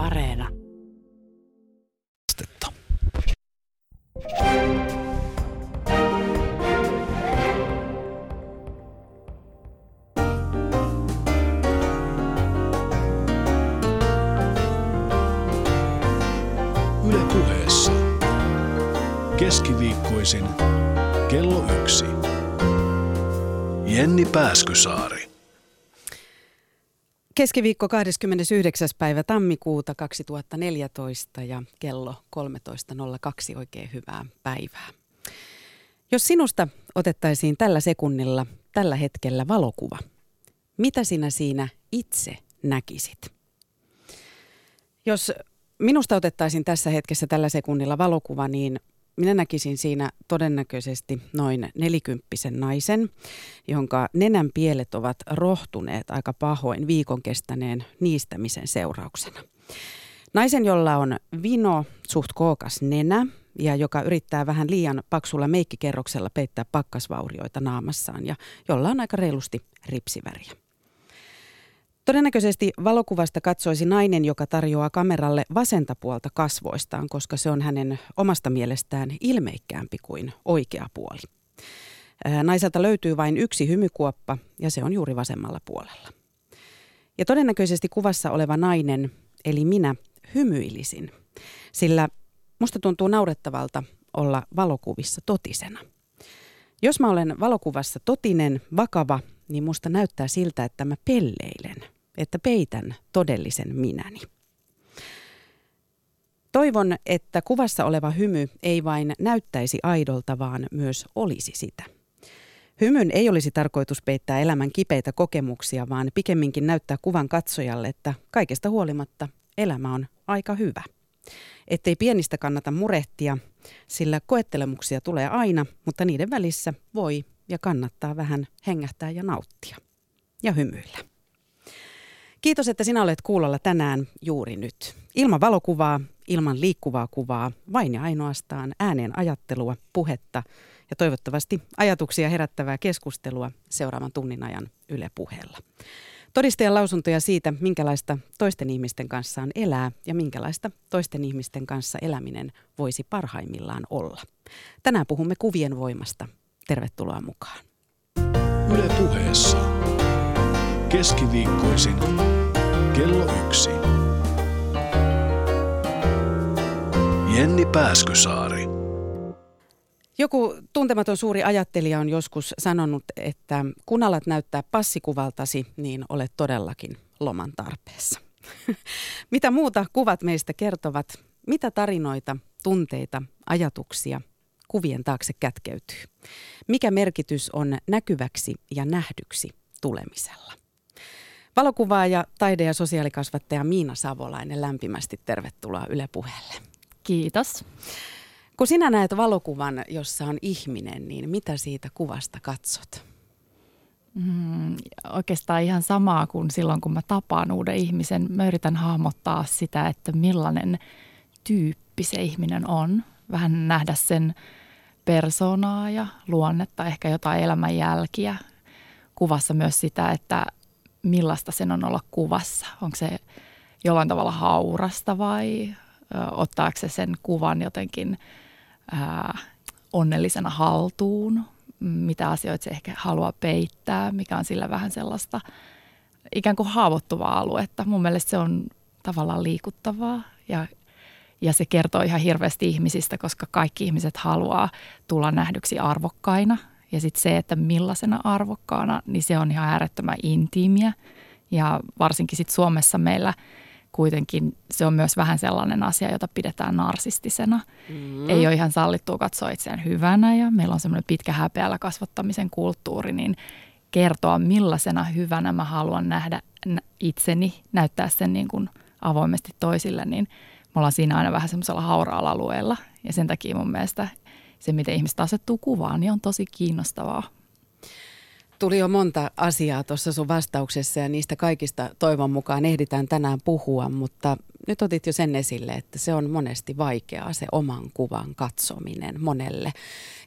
Areena. Yle puheessa. Keskiviikkoisin kello yksi. Jenni Pääskysaari. Keskiviikko 29. päivä tammikuuta 2014 ja kello 13.02 oikein hyvää päivää. Jos sinusta otettaisiin tällä sekunnilla, tällä hetkellä valokuva, mitä sinä siinä itse näkisit? Jos minusta otettaisiin tässä hetkessä tällä sekunnilla valokuva, niin minä näkisin siinä todennäköisesti noin nelikymppisen naisen, jonka nenän pielet ovat rohtuneet aika pahoin viikon kestäneen niistämisen seurauksena. Naisen, jolla on vino, suht kookas nenä ja joka yrittää vähän liian paksulla meikkikerroksella peittää pakkasvaurioita naamassaan ja jolla on aika reilusti ripsiväriä. Todennäköisesti valokuvasta katsoisi nainen, joka tarjoaa kameralle vasenta puolta kasvoistaan, koska se on hänen omasta mielestään ilmeikkäämpi kuin oikea puoli. Naiselta löytyy vain yksi hymykuoppa ja se on juuri vasemmalla puolella. Ja todennäköisesti kuvassa oleva nainen, eli minä, hymyilisin, sillä musta tuntuu naurettavalta olla valokuvissa totisena. Jos mä olen valokuvassa totinen, vakava, niin musta näyttää siltä, että mä pelleilen, että peitän todellisen minäni. Toivon, että kuvassa oleva hymy ei vain näyttäisi aidolta, vaan myös olisi sitä. Hymyn ei olisi tarkoitus peittää elämän kipeitä kokemuksia, vaan pikemminkin näyttää kuvan katsojalle, että kaikesta huolimatta elämä on aika hyvä. Ettei pienistä kannata murehtia, sillä koettelemuksia tulee aina, mutta niiden välissä voi ja kannattaa vähän hengähtää ja nauttia. Ja hymyillä. Kiitos, että sinä olet kuulolla tänään juuri nyt. Ilman valokuvaa, ilman liikkuvaa kuvaa, vain ja ainoastaan ääneen ajattelua, puhetta ja toivottavasti ajatuksia herättävää keskustelua seuraavan tunnin ajan Yle puheella. Todistajan lausuntoja siitä, minkälaista toisten ihmisten kanssa on elää ja minkälaista toisten ihmisten kanssa eläminen voisi parhaimmillaan olla. Tänään puhumme kuvien voimasta. Tervetuloa mukaan. Yle puheessa. Keskiviikkoisin kello yksi. Jenni Pääskysaari. Joku tuntematon suuri ajattelija on joskus sanonut, että kun alat näyttää passikuvaltasi, niin olet todellakin loman tarpeessa. Mitä muuta kuvat meistä kertovat? Mitä tarinoita, tunteita, ajatuksia kuvien taakse kätkeytyy? Mikä merkitys on näkyväksi ja nähdyksi tulemisella? Valokuvaaja, taide- ja sosiaalikasvattaja Miina Savolainen, lämpimästi tervetuloa Yle Puheelle. Kiitos. Kun sinä näet valokuvan, jossa on ihminen, niin mitä siitä kuvasta katsot? Mm, oikeastaan ihan samaa kuin silloin, kun mä tapaan uuden ihmisen. Mä yritän hahmottaa sitä, että millainen tyyppi se ihminen on. Vähän nähdä sen persoonaa ja luonnetta, ehkä jotain elämänjälkiä. Kuvassa myös sitä, että millaista sen on olla kuvassa. Onko se jollain tavalla haurasta vai ottaako se sen kuvan jotenkin – ää, onnellisena haltuun, mitä asioita se ehkä haluaa peittää, mikä on sillä vähän sellaista ikään kuin haavoittuvaa aluetta. Mun mielestä se on tavallaan liikuttavaa ja, ja se kertoo ihan hirveästi ihmisistä, koska kaikki ihmiset haluaa tulla nähdyksi arvokkaina. Ja sitten se, että millaisena arvokkaana, niin se on ihan äärettömän intiimiä. Ja varsinkin sitten Suomessa meillä – kuitenkin se on myös vähän sellainen asia, jota pidetään narsistisena. Mm. Ei ole ihan sallittua katsoa itseään hyvänä ja meillä on semmoinen pitkä häpeällä kasvattamisen kulttuuri, niin kertoa millaisena hyvänä mä haluan nähdä itseni, näyttää sen niin kuin avoimesti toisille, niin me ollaan siinä aina vähän semmoisella hauraalla alueella. Ja sen takia mun mielestä se, miten ihmiset asettuu kuvaan, niin on tosi kiinnostavaa. Tuli jo monta asiaa tuossa sun vastauksessa ja niistä kaikista toivon mukaan ehditään tänään puhua, mutta nyt otit jo sen esille, että se on monesti vaikeaa se oman kuvan katsominen monelle.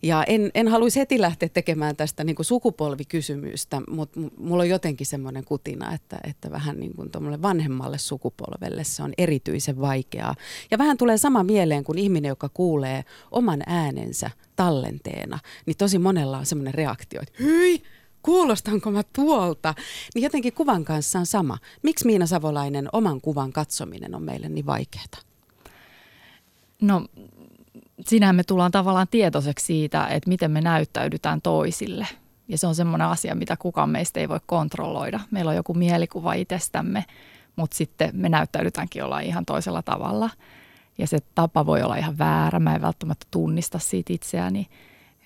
Ja en, en haluaisi heti lähteä tekemään tästä niin kuin sukupolvikysymystä, mutta mulla on jotenkin semmoinen kutina, että, että vähän niin kuin vanhemmalle sukupolvelle se on erityisen vaikeaa. Ja vähän tulee sama mieleen kuin ihminen, joka kuulee oman äänensä tallenteena, niin tosi monella on semmoinen reaktio, että hyi, kuulostanko mä tuolta? Niin jotenkin kuvan kanssa on sama. Miksi Miina Savolainen oman kuvan katsominen on meille niin vaikeaa? No sinähän me tullaan tavallaan tietoiseksi siitä, että miten me näyttäydytään toisille. Ja se on semmoinen asia, mitä kukaan meistä ei voi kontrolloida. Meillä on joku mielikuva itsestämme, mutta sitten me näyttäydytäänkin olla ihan toisella tavalla. Ja se tapa voi olla ihan väärä. Mä en välttämättä tunnista siitä itseäni.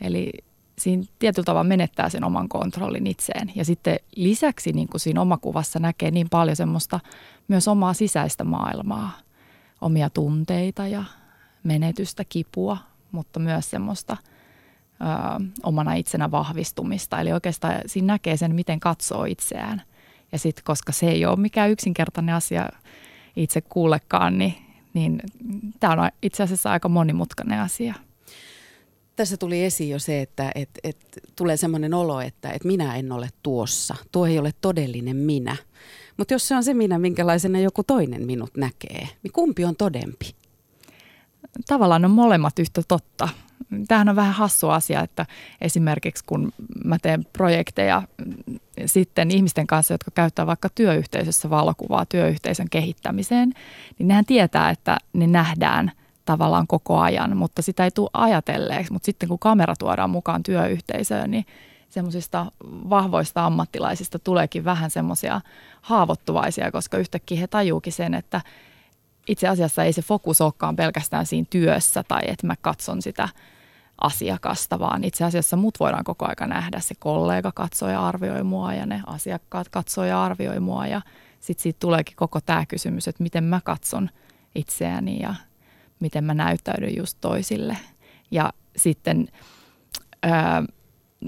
Eli siinä tietyllä tavalla menettää sen oman kontrollin itseen. Ja sitten lisäksi niin kuin siinä omakuvassa näkee niin paljon semmoista myös omaa sisäistä maailmaa, omia tunteita ja menetystä, kipua, mutta myös semmoista ö, omana itsenä vahvistumista. Eli oikeastaan siinä näkee sen, miten katsoo itseään. Ja sitten, koska se ei ole mikään yksinkertainen asia itse kuullekaan, niin, niin tämä on itse asiassa aika monimutkainen asia – tässä tuli esiin jo se, että et, et, tulee semmoinen olo, että et minä en ole tuossa. Tuo ei ole todellinen minä. Mutta jos se on se minä, minkälaisena joku toinen minut näkee, niin kumpi on todempi? Tavallaan on molemmat yhtä totta. Tämähän on vähän hassu asia, että esimerkiksi kun mä teen projekteja sitten ihmisten kanssa, jotka käyttää vaikka työyhteisössä valokuvaa työyhteisön kehittämiseen, niin nehän tietää, että ne nähdään – tavallaan koko ajan, mutta sitä ei tule ajatelleeksi. Mutta sitten kun kamera tuodaan mukaan työyhteisöön, niin semmoisista vahvoista ammattilaisista tuleekin vähän semmoisia haavoittuvaisia, koska yhtäkkiä he tajuukin sen, että itse asiassa ei se fokus olekaan pelkästään siinä työssä tai että mä katson sitä asiakasta, vaan itse asiassa mut voidaan koko aika nähdä. Se kollega katsoo ja arvioi mua ja ne asiakkaat katsoo ja arvioi mua ja sitten siitä tuleekin koko tämä kysymys, että miten mä katson itseäni ja miten mä näyttäydyn just toisille. Ja sitten ää,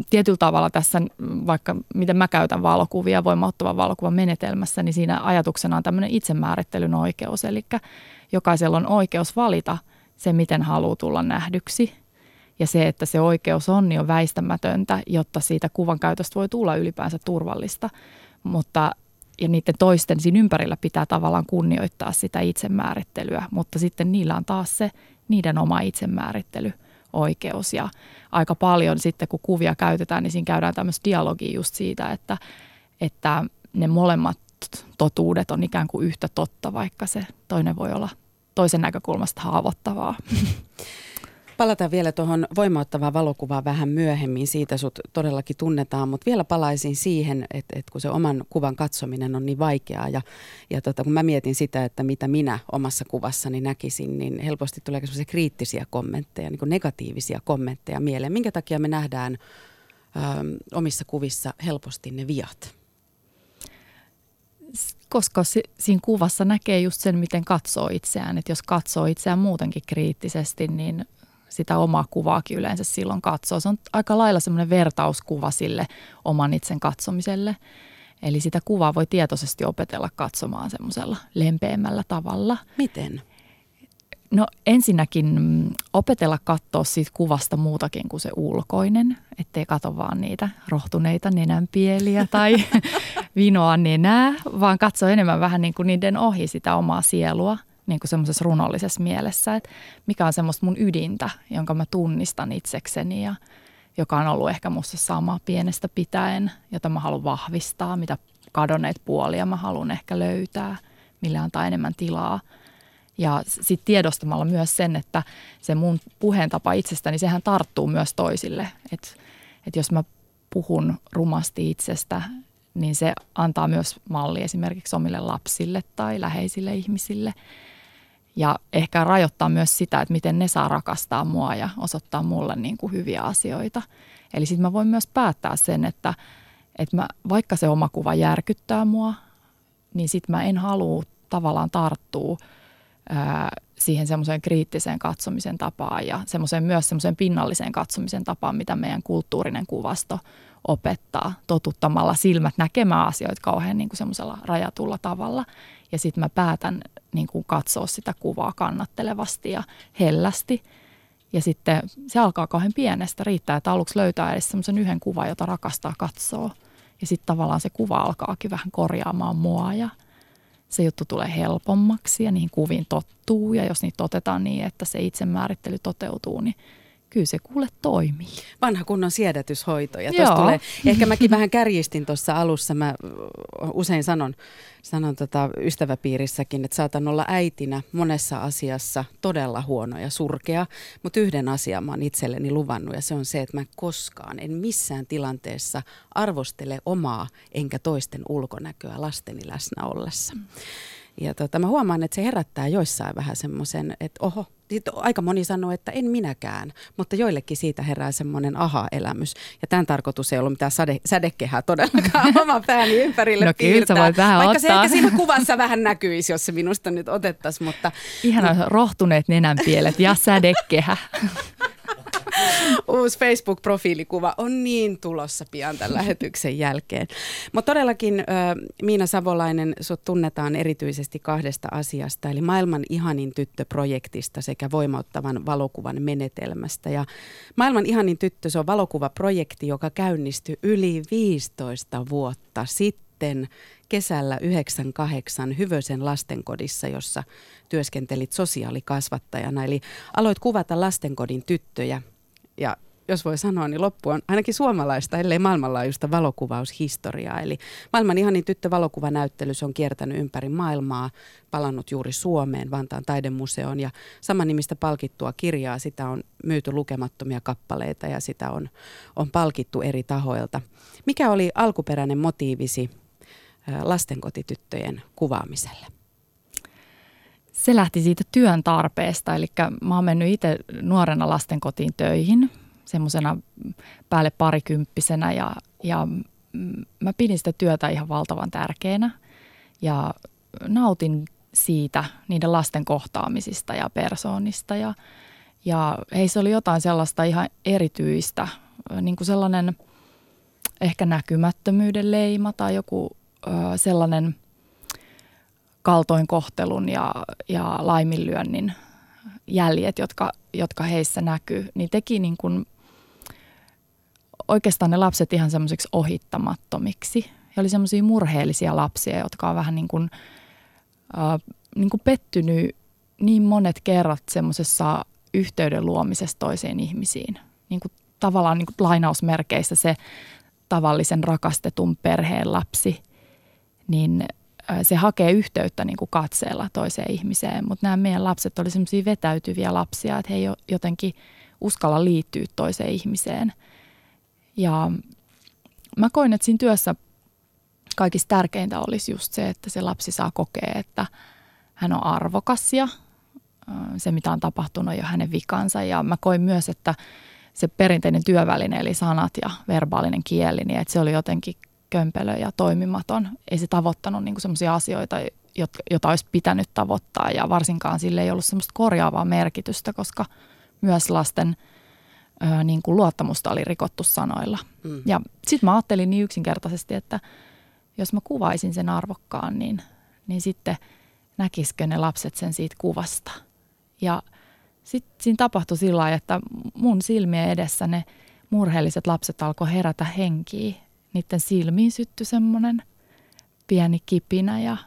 tietyllä tavalla tässä, vaikka miten mä käytän valokuvia voimauttavan valokuvan menetelmässä, niin siinä ajatuksena on tämmöinen itsemäärittelyn oikeus. Eli jokaisella on oikeus valita se, miten haluaa tulla nähdyksi. Ja se, että se oikeus on, niin on väistämätöntä, jotta siitä kuvan käytöstä voi tulla ylipäänsä turvallista. Mutta ja niiden toisten siinä ympärillä pitää tavallaan kunnioittaa sitä itsemäärittelyä, mutta sitten niillä on taas se niiden oma itsemäärittelyoikeus ja aika paljon sitten kun kuvia käytetään, niin siinä käydään tämmöistä dialogia just siitä, että, että ne molemmat totuudet on ikään kuin yhtä totta, vaikka se toinen voi olla toisen näkökulmasta haavoittavaa. Palataan vielä tuohon voimauttavaan valokuvaan vähän myöhemmin. Siitä sut todellakin tunnetaan, mutta vielä palaisin siihen, että, että kun se oman kuvan katsominen on niin vaikeaa ja, ja tota, kun mä mietin sitä, että mitä minä omassa kuvassani näkisin, niin helposti tulee sellaisia kriittisiä kommentteja, niin kuin negatiivisia kommentteja mieleen. Minkä takia me nähdään ö, omissa kuvissa helposti ne viat? koska si, siinä kuvassa näkee just sen, miten katsoo itseään. Että jos katsoo itseään muutenkin kriittisesti, niin sitä omaa kuvaakin yleensä silloin katsoo. Se on aika lailla semmoinen vertauskuva sille oman itsen katsomiselle. Eli sitä kuvaa voi tietoisesti opetella katsomaan semmoisella lempeämmällä tavalla. Miten? No ensinnäkin mm, opetella katsoa siitä kuvasta muutakin kuin se ulkoinen, ettei kato vaan niitä rohtuneita nenänpieliä tai vinoa nenää, vaan katso enemmän vähän niin kuin niiden ohi sitä omaa sielua – niin kuin semmoisessa runollisessa mielessä, että mikä on semmoista mun ydintä, jonka mä tunnistan itsekseni ja joka on ollut ehkä musta sama pienestä pitäen, jota mä haluan vahvistaa, mitä kadonneet puolia mä haluan ehkä löytää, millä antaa enemmän tilaa. Ja sitten tiedostamalla myös sen, että se mun puheentapa itsestäni, sehän tarttuu myös toisille. Että et jos mä puhun rumasti itsestä, niin se antaa myös malli esimerkiksi omille lapsille tai läheisille ihmisille – ja ehkä rajoittaa myös sitä, että miten ne saa rakastaa mua ja osoittaa mulle niin kuin hyviä asioita. Eli sitten mä voin myös päättää sen, että, että mä, vaikka se oma kuva järkyttää mua, niin sitten mä en halua tavallaan tarttua ää, siihen semmoiseen kriittiseen katsomisen tapaan ja semmoiseen myös semmoiseen pinnalliseen katsomisen tapaan, mitä meidän kulttuurinen kuvasto opettaa totuttamalla silmät näkemään asioita kauhean niin kuin semmoisella rajatulla tavalla. Ja sitten mä päätän niin kuin katsoa sitä kuvaa kannattelevasti ja hellästi. Ja sitten se alkaa kauhean pienestä. Riittää, että aluksi löytää edes semmoisen yhden kuvan, jota rakastaa katsoa. Ja sitten tavallaan se kuva alkaakin vähän korjaamaan mua ja se juttu tulee helpommaksi ja niihin kuviin tottuu. Ja jos niitä otetaan niin, että se itsemäärittely toteutuu, niin kyllä se kuule toimii. Vanha kunnon siedätyshoito. Ja tulee, ehkä mäkin vähän kärjistin tuossa alussa. Mä usein sanon, sanon tota ystäväpiirissäkin, että saatan olla äitinä monessa asiassa todella huono ja surkea. Mutta yhden asian mä oon itselleni luvannut ja se on se, että mä koskaan, en missään tilanteessa arvostele omaa enkä toisten ulkonäköä lasteni läsnä ollessa. Ja tota, mä huomaan, että se herättää joissain vähän semmoisen, että oho, sitten aika moni sanoo, että en minäkään, mutta joillekin siitä herää semmoinen aha-elämys. Ja tämän tarkoitus ei ollut mitään sade, sädekehää todellakaan oma pääni ympärille no, piirtää. Kyllä, vähän Vaikka ottaa. se ehkä siinä kuvassa vähän näkyisi, jos se minusta nyt otettaisiin. Mutta... Ihan rohtuneet nenänpielet ja sädekehä. Uusi Facebook-profiilikuva on niin tulossa pian tämän lähetyksen jälkeen. Mutta todellakin Miina Savolainen, sut tunnetaan erityisesti kahdesta asiasta, eli maailman ihanin tyttö-projektista sekä voimauttavan valokuvan menetelmästä. Ja maailman ihanin tyttö, se on valokuvaprojekti, joka käynnistyi yli 15 vuotta sitten kesällä 98 Hyvösen lastenkodissa, jossa työskentelit sosiaalikasvattajana. Eli aloit kuvata lastenkodin tyttöjä ja jos voi sanoa, niin loppu on ainakin suomalaista, ellei maailmanlaajuista valokuvaushistoriaa. Eli maailman ihanin tyttö-valokuvanäyttely on kiertänyt ympäri maailmaa, palannut juuri Suomeen, Vantaan taidemuseoon ja nimistä palkittua kirjaa, sitä on myyty lukemattomia kappaleita ja sitä on, on palkittu eri tahoilta. Mikä oli alkuperäinen motiivisi lastenkotityttöjen kuvaamiselle? Se lähti siitä työn tarpeesta, eli mä oon mennyt itse nuorena lastenkotiin töihin, semmoisena päälle parikymppisenä ja, ja mä pidin sitä työtä ihan valtavan tärkeänä. Ja nautin siitä, niiden lasten kohtaamisista ja persoonista. Ja, ja heissä oli jotain sellaista ihan erityistä, niin kuin sellainen ehkä näkymättömyyden leima tai joku ö, sellainen – kaltoinkohtelun ja, ja laiminlyönnin jäljet, jotka, jotka heissä näkyy, niin teki niin kuin oikeastaan ne lapset ihan semmoisiksi ohittamattomiksi. He oli semmoisia murheellisia lapsia, jotka on vähän niin kuin, äh, niin kuin pettynyt niin monet kerrat semmoisessa yhteyden luomisessa toiseen ihmisiin. Niin kuin tavallaan niin kuin lainausmerkeissä se tavallisen rakastetun perheen lapsi, niin se hakee yhteyttä niin kuin katseella toiseen ihmiseen, mutta nämä meidän lapset oli semmoisia vetäytyviä lapsia, että he ei jotenkin uskalla liittyä toiseen ihmiseen. Ja mä koin, että siinä työssä kaikista tärkeintä olisi just se, että se lapsi saa kokea, että hän on arvokas ja se, mitä on tapahtunut, jo hänen vikansa. Ja mä koin myös, että se perinteinen työväline, eli sanat ja verbaalinen kieli, niin että se oli jotenkin kömpelö ja toimimaton. Ei se tavoittanut niin semmoisia asioita, joita olisi pitänyt tavoittaa ja varsinkaan sille ei ollut semmoista korjaavaa merkitystä, koska myös lasten ö, niin kuin luottamusta oli rikottu sanoilla. Mm. Ja sitten mä ajattelin niin yksinkertaisesti, että jos mä kuvaisin sen arvokkaan, niin, niin sitten näkisikö ne lapset sen siitä kuvasta. Ja sitten siinä tapahtui sillä lailla, että mun silmien edessä ne murheelliset lapset alkoi herätä henkiä niiden silmiin syttyi semmoinen pieni kipinä ja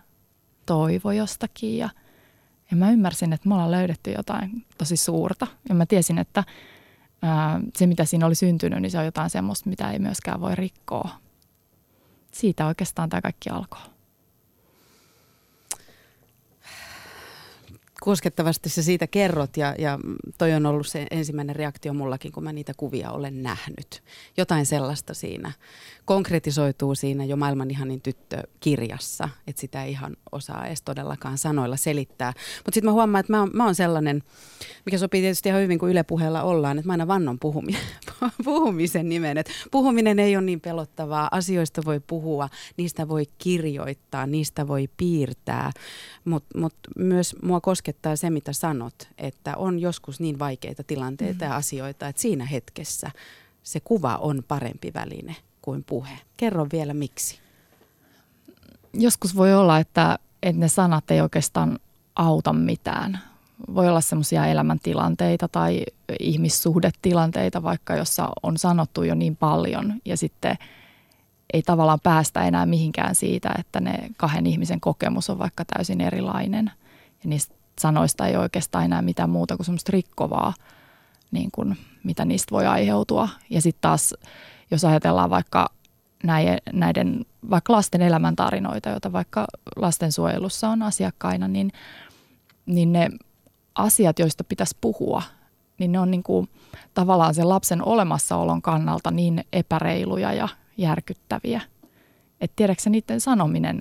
toivo jostakin ja, ja mä ymmärsin, että me ollaan löydetty jotain tosi suurta ja mä tiesin, että ää, se mitä siinä oli syntynyt, niin se on jotain semmoista, mitä ei myöskään voi rikkoa. Siitä oikeastaan tämä kaikki alkoi. Koskettavasti sä siitä kerrot ja, ja toi on ollut se ensimmäinen reaktio mullakin, kun mä niitä kuvia olen nähnyt. Jotain sellaista siinä konkretisoituu siinä jo maailman ihanin tyttö-kirjassa, että sitä ei ihan osaa edes todellakaan sanoilla selittää. Mutta sitten mä huomaan, että mä oon, mä oon sellainen, mikä sopii tietysti ihan hyvin, kun Yle puheella ollaan, että mä aina vannon puhumia, puhumisen nimen. Et puhuminen ei ole niin pelottavaa, asioista voi puhua, niistä voi kirjoittaa, niistä voi piirtää, mutta mut myös mua koskettaa se, mitä sanot, että on joskus niin vaikeita tilanteita mm. ja asioita, että siinä hetkessä se kuva on parempi väline kuin puhe. Kerro vielä miksi. Joskus voi olla, että, että ne sanat ei oikeastaan auta mitään. Voi olla semmoisia elämäntilanteita tai ihmissuhdetilanteita vaikka, jossa on sanottu jo niin paljon ja sitten ei tavallaan päästä enää mihinkään siitä, että ne kahden ihmisen kokemus on vaikka täysin erilainen. Ja niistä sanoista ei oikeastaan enää mitään muuta kuin semmoista rikkovaa, niin kuin, mitä niistä voi aiheutua. Ja sitten taas, jos ajatellaan vaikka näiden, näiden vaikka lasten elämäntarinoita, joita vaikka lastensuojelussa on asiakkaina, niin, niin ne asiat, joista pitäisi puhua, niin ne on niin kuin tavallaan sen lapsen olemassaolon kannalta niin epäreiluja ja järkyttäviä. Että tiedätkö niiden sanominen,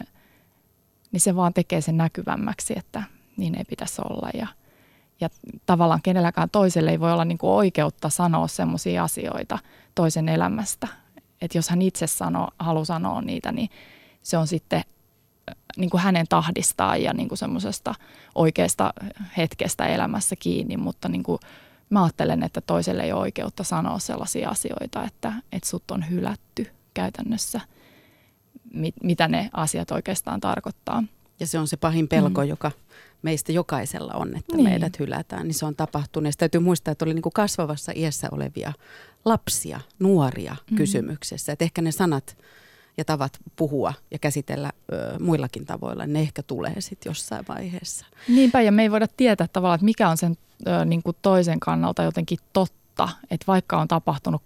niin se vaan tekee sen näkyvämmäksi, että niin ei pitäisi olla. Ja, ja tavallaan kenelläkään toiselle ei voi olla niin kuin oikeutta sanoa semmoisia asioita toisen elämästä, että jos hän itse sano, haluaa sanoa niitä, niin se on sitten niin kuin hänen tahdistaan ja niin kuin semmoisesta oikeasta hetkestä elämässä kiinni, mutta niin kuin mä ajattelen, että toiselle ei ole oikeutta sanoa sellaisia asioita, että, että sut on hylätty käytännössä, mit, mitä ne asiat oikeastaan tarkoittaa. Ja se on se pahin pelko, mm. joka meistä jokaisella on, että niin. meidät hylätään. Niin se on tapahtunut. täytyy muistaa, että oli niin kuin kasvavassa iässä olevia lapsia, nuoria mm. kysymyksessä. Että ehkä ne sanat ja tavat puhua ja käsitellä ö, muillakin tavoilla, ne ehkä tulee sitten jossain vaiheessa. Niinpä, ja me ei voida tietää tavallaan, että mikä on sen ö, niin kuin toisen kannalta jotenkin totta. Että vaikka on tapahtunut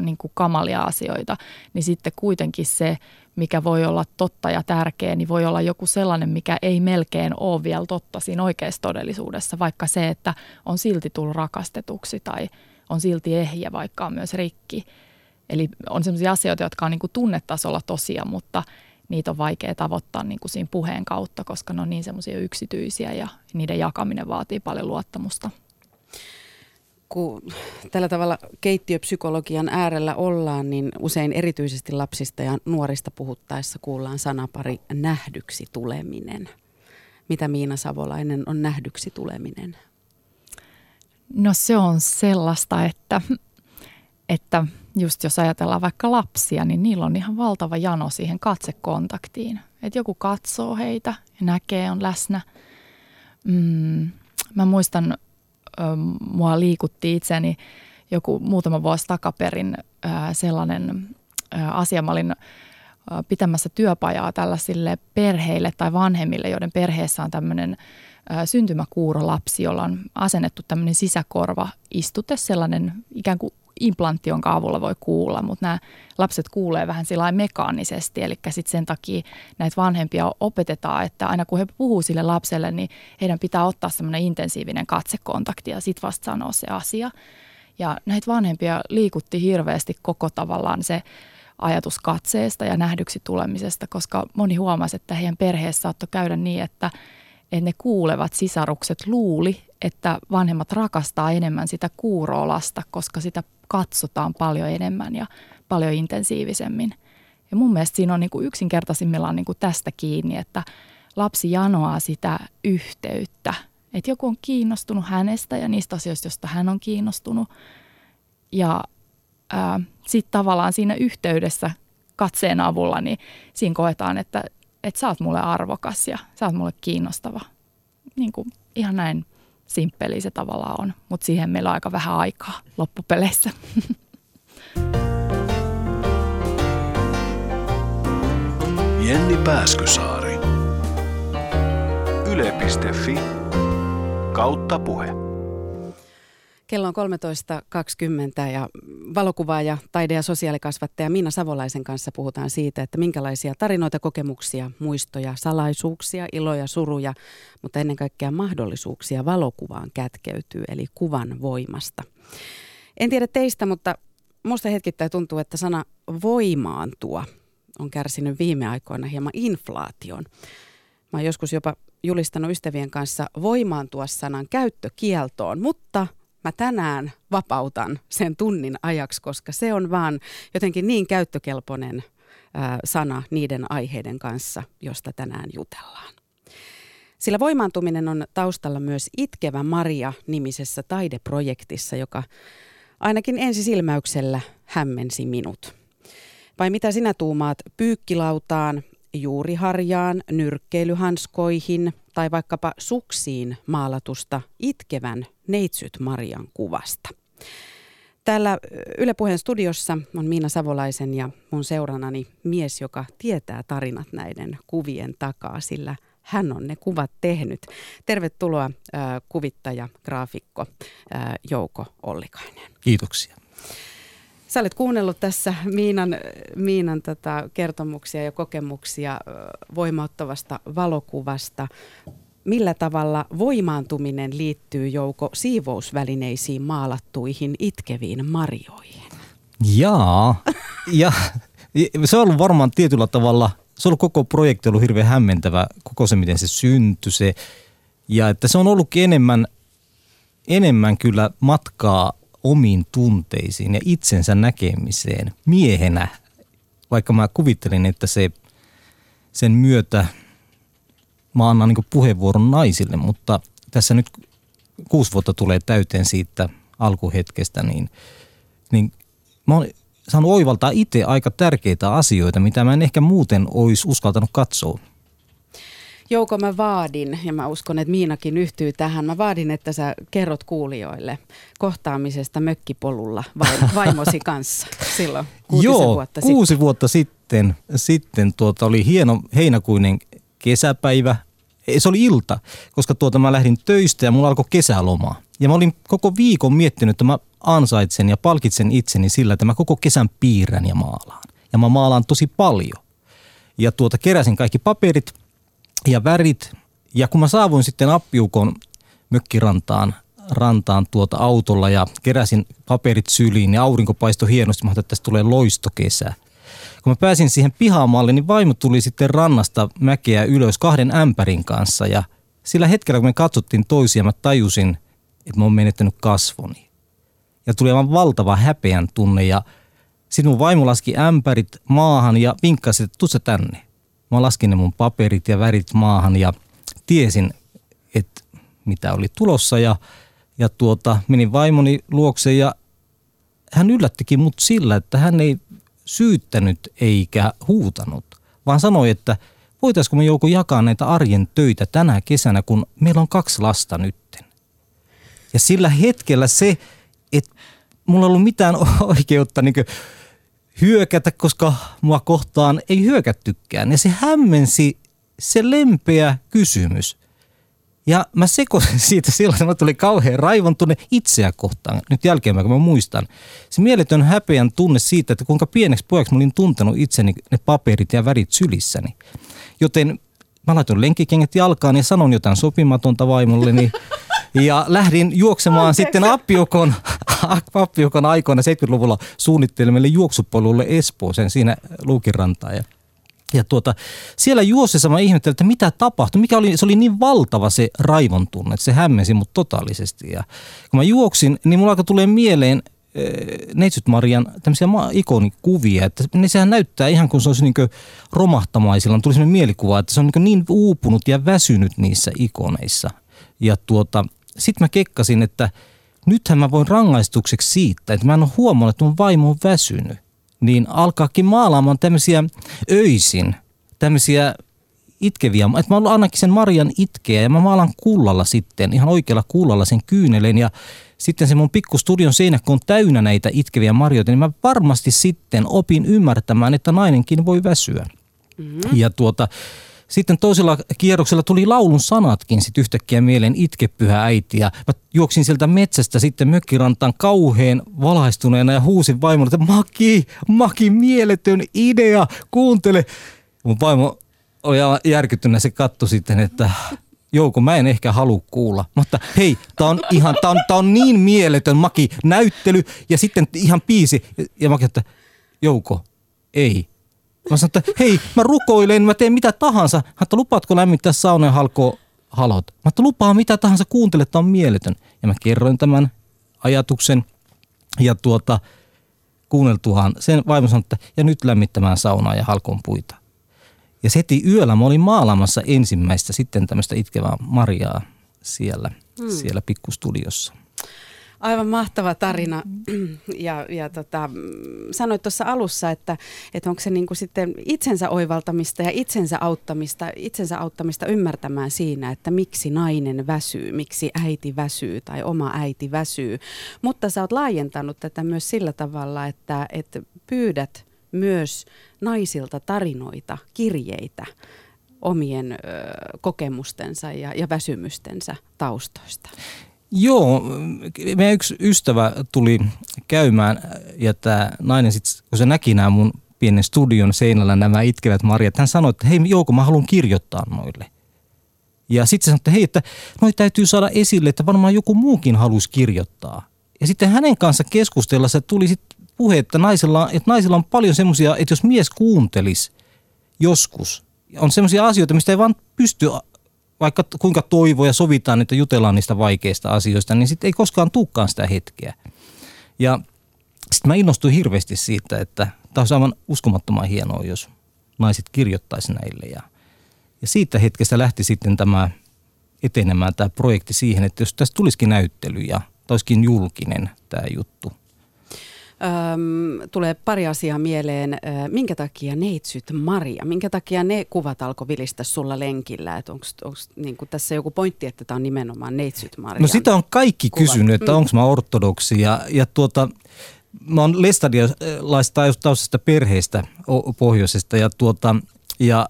niin kuin kamalia asioita, niin sitten kuitenkin se, mikä voi olla totta ja tärkeä, niin voi olla joku sellainen, mikä ei melkein ole vielä totta siinä oikeassa todellisuudessa. Vaikka se, että on silti tullut rakastetuksi tai on silti ehjä, vaikka on myös rikki. Eli on sellaisia asioita, jotka on niin kuin tunnetasolla tosia, mutta niitä on vaikea tavoittaa niin kuin siinä puheen kautta, koska ne on niin semmoisia yksityisiä ja niiden jakaminen vaatii paljon luottamusta. Kun tällä tavalla keittiöpsykologian äärellä ollaan, niin usein erityisesti lapsista ja nuorista puhuttaessa kuullaan sanapari nähdyksi tuleminen. Mitä Miina Savolainen on nähdyksi tuleminen? No se on sellaista, että, että just jos ajatellaan vaikka lapsia, niin niillä on ihan valtava jano siihen katsekontaktiin. Että joku katsoo heitä ja näkee, on läsnä. Mm, mä muistan, mua liikutti itseni joku muutama vuosi takaperin sellainen asia. Mä olin pitämässä työpajaa tällaisille perheille tai vanhemmille, joiden perheessä on tämmöinen – syntymäkuurolapsi, jolla on asennettu tämmöinen sisäkorva istute, sellainen ikään kuin implantti, jonka avulla voi kuulla, mutta nämä lapset kuulee vähän sillä mekaanisesti, eli sitten sen takia näitä vanhempia opetetaan, että aina kun he puhuu sille lapselle, niin heidän pitää ottaa semmoinen intensiivinen katsekontakti ja sitten vasta sanoa se asia. Ja näitä vanhempia liikutti hirveästi koko tavallaan se ajatus katseesta ja nähdyksi tulemisesta, koska moni huomasi, että heidän perheessä saattoi käydä niin, että että ne kuulevat sisarukset luuli, että vanhemmat rakastaa enemmän sitä kuuroolasta, koska sitä katsotaan paljon enemmän ja paljon intensiivisemmin. Ja mun mielestä siinä on niin kuin yksinkertaisimmillaan niin kuin tästä kiinni, että lapsi janoaa sitä yhteyttä. Että joku on kiinnostunut hänestä ja niistä asioista, joista hän on kiinnostunut. Ja sitten tavallaan siinä yhteydessä katseen avulla, niin siinä koetaan, että että sä oot mulle arvokas ja sä oot mulle kiinnostava. Niin kuin ihan näin simppeli se tavallaan on, mutta siihen meillä on aika vähän aikaa loppupeleissä. Jenni Pääskysaari. Yle.fi kautta puhe. Kello on 13.20 ja valokuvaaja, taide- ja sosiaalikasvattaja Minna Savolaisen kanssa puhutaan siitä, että minkälaisia tarinoita, kokemuksia, muistoja, salaisuuksia, iloja, suruja, mutta ennen kaikkea mahdollisuuksia valokuvaan kätkeytyy, eli kuvan voimasta. En tiedä teistä, mutta musta hetkittäin tuntuu, että sana voimaantua on kärsinyt viime aikoina hieman inflaation. Mä oon joskus jopa julistanut ystävien kanssa voimaantua sanan käyttökieltoon, mutta – mä tänään vapautan sen tunnin ajaksi, koska se on vaan jotenkin niin käyttökelpoinen sana niiden aiheiden kanssa, josta tänään jutellaan. Sillä voimaantuminen on taustalla myös Itkevä Maria-nimisessä taideprojektissa, joka ainakin ensisilmäyksellä hämmensi minut. Vai mitä sinä tuumaat pyykkilautaan, juuriharjaan, nyrkkeilyhanskoihin tai vaikkapa suksiin maalatusta itkevän neitsyt Marian kuvasta? Täällä Yle Puheen studiossa on Miina Savolaisen ja mun seuranani mies, joka tietää tarinat näiden kuvien takaa, sillä hän on ne kuvat tehnyt. Tervetuloa äh, kuvittaja, graafikko äh, Jouko Ollikainen. Kiitoksia. Sä olet kuunnellut tässä Miinan, Miinan tota kertomuksia ja kokemuksia voimauttavasta valokuvasta. Millä tavalla voimaantuminen liittyy jouko siivousvälineisiin maalattuihin itkeviin marjoihin? Jaa, ja se on ollut varmaan tietyllä tavalla, se on ollut koko projekti ollut hirveän hämmentävä, koko se miten se syntyi se. Ja että se on ollutkin enemmän, enemmän kyllä matkaa omiin tunteisiin ja itsensä näkemiseen miehenä, vaikka mä kuvittelin, että se sen myötä mä annan niin puheenvuoron naisille, mutta tässä nyt kuusi vuotta tulee täyteen siitä alkuhetkestä, niin, niin mä oon saanut oivaltaa itse aika tärkeitä asioita, mitä mä en ehkä muuten olisi uskaltanut katsoa Jouko, mä vaadin, ja mä uskon, että Miinakin yhtyy tähän, mä vaadin, että sä kerrot kuulijoille kohtaamisesta mökkipolulla vaimosi kanssa silloin Joo, vuotta kuusi sitten. vuotta sitten, sitten tuota, oli hieno heinäkuinen kesäpäivä. Se oli ilta, koska tuota mä lähdin töistä ja mulla alkoi kesäloma. Ja mä olin koko viikon miettinyt, että mä ansaitsen ja palkitsen itseni sillä, että mä koko kesän piirrän ja maalaan. Ja mä maalaan tosi paljon. Ja tuota keräsin kaikki paperit – ja värit. Ja kun mä saavuin sitten Appiukon mökkirantaan rantaan tuota autolla ja keräsin paperit syliin ja aurinko paistoi hienosti, mä että tästä tulee loistokesä. Kun mä pääsin siihen pihaamaalle, niin vaimo tuli sitten rannasta mäkeä ylös kahden ämpärin kanssa ja sillä hetkellä, kun me katsottiin toisia, mä tajusin, että mä oon menettänyt kasvoni. Ja tuli aivan valtava häpeän tunne ja sitten mun vaimo laski ämpärit maahan ja vinkkasi, että tuu tänne. Mä laskin ne mun paperit ja värit maahan ja tiesin, että mitä oli tulossa ja, ja tuota, menin vaimoni luokse ja hän yllättikin mut sillä, että hän ei syyttänyt eikä huutanut, vaan sanoi, että voitaisiko me joku jakaa näitä arjen töitä tänä kesänä, kun meillä on kaksi lasta nytten. Ja sillä hetkellä se, että mulla ei ollut mitään oikeutta niin hyökätä, koska mua kohtaan ei hyökättykään. Ja se hämmensi se lempeä kysymys. Ja mä sekoisin siitä silloin, että tuli kauhean raivon tunne itseä kohtaan. Nyt jälkeen kun mä muistan. Se mieletön häpeän tunne siitä, että kuinka pieneksi pojaksi mä olin tuntenut itseni ne paperit ja värit sylissäni. Joten mä laitoin lenkikengät jalkaan ja sanon jotain sopimatonta vaimolleni. Ja lähdin juoksemaan Anteeksi. sitten Appiukon, Appiukon aikoina 70-luvulla suunnittelemille juoksupolulle Espooseen siinä Luukirantaan. Ja ja tuota, siellä juossessa mä ihmettelin, että mitä tapahtui. Mikä oli, se oli niin valtava se raivon tunne, että se hämmensi mut totaalisesti. Ja kun mä juoksin, niin mulla tulee mieleen äh, Neitsyt Marian tämmöisiä ikonikuvia, että niin sehän näyttää ihan kuin se olisi niin romahtamaisilla. Tuli sellainen mielikuva, että se on niin, niin uupunut ja väsynyt niissä ikoneissa. Ja tuota, sitten mä kekkasin, että nythän mä voin rangaistukseksi siitä, että mä en ole huomannut, että mun vaimo on väsynyt. Niin alkaakin maalaamaan tämmöisiä öisin, tämmöisiä itkeviä. Että mä oon ainakin sen Marian itkeä ja mä maalan kullalla sitten, ihan oikealla kullalla sen kyynelen ja sitten se mun pikkustudion seinä, kun on täynnä näitä itkeviä marjoita, niin mä varmasti sitten opin ymmärtämään, että nainenkin voi väsyä. Mm-hmm. Ja tuota, sitten toisella kierroksella tuli laulun sanatkin sitten yhtäkkiä mieleen itke pyhä äiti. Ja mä juoksin sieltä metsästä sitten mökkirantaan kauheen valaistuneena ja huusin vaimolle, että Maki, Maki, mieletön idea, kuuntele. Mun vaimo oli järkyttynyt se katto sitten, että Jouko, mä en ehkä halua kuulla. Mutta hei, tää on ihan, tää on, tää on niin mieletön Maki näyttely ja sitten ihan piisi. Ja mä että Jouko, ei, Mä sanoin, että hei, mä rukoilen, mä teen mitä tahansa. Hän että lupaatko lämmittää saunan halkoa halot? Mä että lupaa mitä tahansa, kuuntele, että on mieletön. Ja mä kerroin tämän ajatuksen ja tuota, kuunneltuhan sen vaimo sanoi, että ja nyt lämmittämään saunaa ja halkoon puita. Ja heti yöllä mä olin maalaamassa ensimmäistä sitten tämmöistä itkevää Mariaa siellä, hmm. siellä pikkustudiossa. Aivan mahtava tarina. Ja, ja tota, sanoit tuossa alussa, että, että onko se niinku sitten itsensä oivaltamista ja itsensä auttamista, itsensä auttamista ymmärtämään siinä, että miksi nainen väsyy, miksi äiti väsyy tai oma äiti väsyy. Mutta sä oot laajentanut tätä myös sillä tavalla, että, että pyydät myös naisilta tarinoita, kirjeitä omien ö, kokemustensa ja, ja väsymystensä taustoista. Joo, meidän yksi ystävä tuli käymään ja tämä nainen sitten, kun se näki nämä mun pienen studion seinällä nämä itkevät marjat, hän sanoi, että hei Jouko, mä haluan kirjoittaa noille. Ja sitten se sanoi, että hei, että noi täytyy saada esille, että varmaan joku muukin haluaisi kirjoittaa. Ja sitten hänen kanssa keskustella se tuli sitten puhe, että naisilla, että naisilla on paljon semmoisia, että jos mies kuuntelisi joskus, on semmoisia asioita, mistä ei vaan pysty vaikka kuinka toivoa ja sovitaan, että jutellaan niistä vaikeista asioista, niin sitten ei koskaan tulekaan sitä hetkeä. Ja sitten mä innostuin hirveästi siitä, että tämä olisi aivan uskomattoman hienoa, jos naiset kirjoittaisi näille. Ja, ja siitä hetkestä lähti sitten tämä etenemään tämä projekti siihen, että jos tästä tulisikin näyttely ja olisikin julkinen tämä juttu – Öm, tulee pari asiaa mieleen. Minkä takia neitsyt Maria? Minkä takia ne kuvat alkoi vilistä sulla lenkillä? Onko niin tässä joku pointti, että tämä on nimenomaan neitsyt Maria? No sitä on kaikki kuvat. kysynyt, että mm. onko mä ortodoksi. Ja, ja tuota, mä oon lestadialaista taustasta perheestä pohjoisesta ja, tuota, ja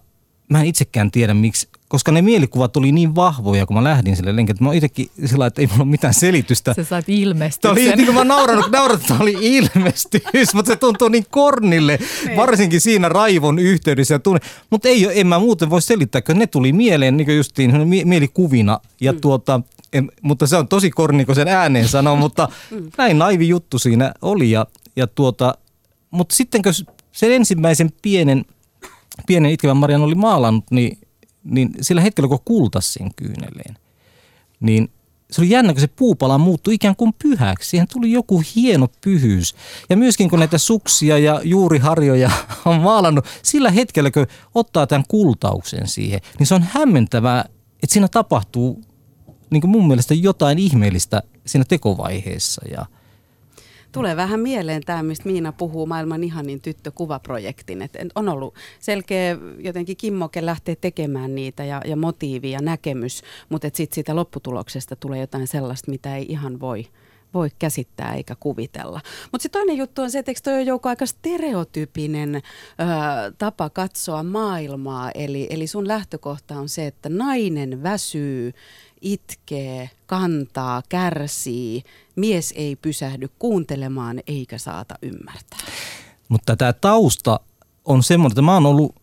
mä en itsekään tiedä, miksi koska ne mielikuvat oli niin vahvoja, kun mä lähdin sille lenkille, että mä itsekin sillä että ei mulla ole mitään selitystä. Sä sait ilmestyksen. Tämä oli, niin kuin mä nauranut, nauranut, että oli ilmestys, mutta se tuntuu niin kornille, ei. varsinkin siinä raivon yhteydessä. Tunne. Mutta ei, en mä muuten voi selittää, kun ne tuli mieleen niin justiin mielikuvina. Ja mm. tuota, en, mutta se on tosi korni, kun sen ääneen sanoo, mutta mm. näin naivi juttu siinä oli. Ja, ja tuota, mutta sitten kun sen ensimmäisen pienen, pienen itkevän Marian oli maalannut, niin niin sillä hetkellä kun kultas sen kyyneleen, niin se oli jännä, kun se puupala muuttui ikään kuin pyhäksi. Siihen tuli joku hieno pyhyys. Ja myöskin kun näitä suksia ja juuriharjoja on maalannut, sillä hetkellä kun ottaa tämän kultauksen siihen, niin se on hämmentävää, että siinä tapahtuu niin kuin mun mielestä jotain ihmeellistä siinä tekovaiheessa. Ja – Tulee vähän mieleen tämä, mistä Miina puhuu maailman ihanin tyttökuvaprojektin. Et on ollut selkeä jotenkin kimmoke lähteä tekemään niitä ja, ja motiivi ja näkemys, mutta sitten siitä lopputuloksesta tulee jotain sellaista, mitä ei ihan voi voi käsittää eikä kuvitella. Mutta sitten toinen juttu on se, että toi on joku aika stereotypinen ö, tapa katsoa maailmaa. Eli, eli sun lähtökohta on se, että nainen väsyy itkee, kantaa, kärsii, mies ei pysähdy kuuntelemaan eikä saata ymmärtää. Mutta tämä tausta on semmoinen, että mä oon ollut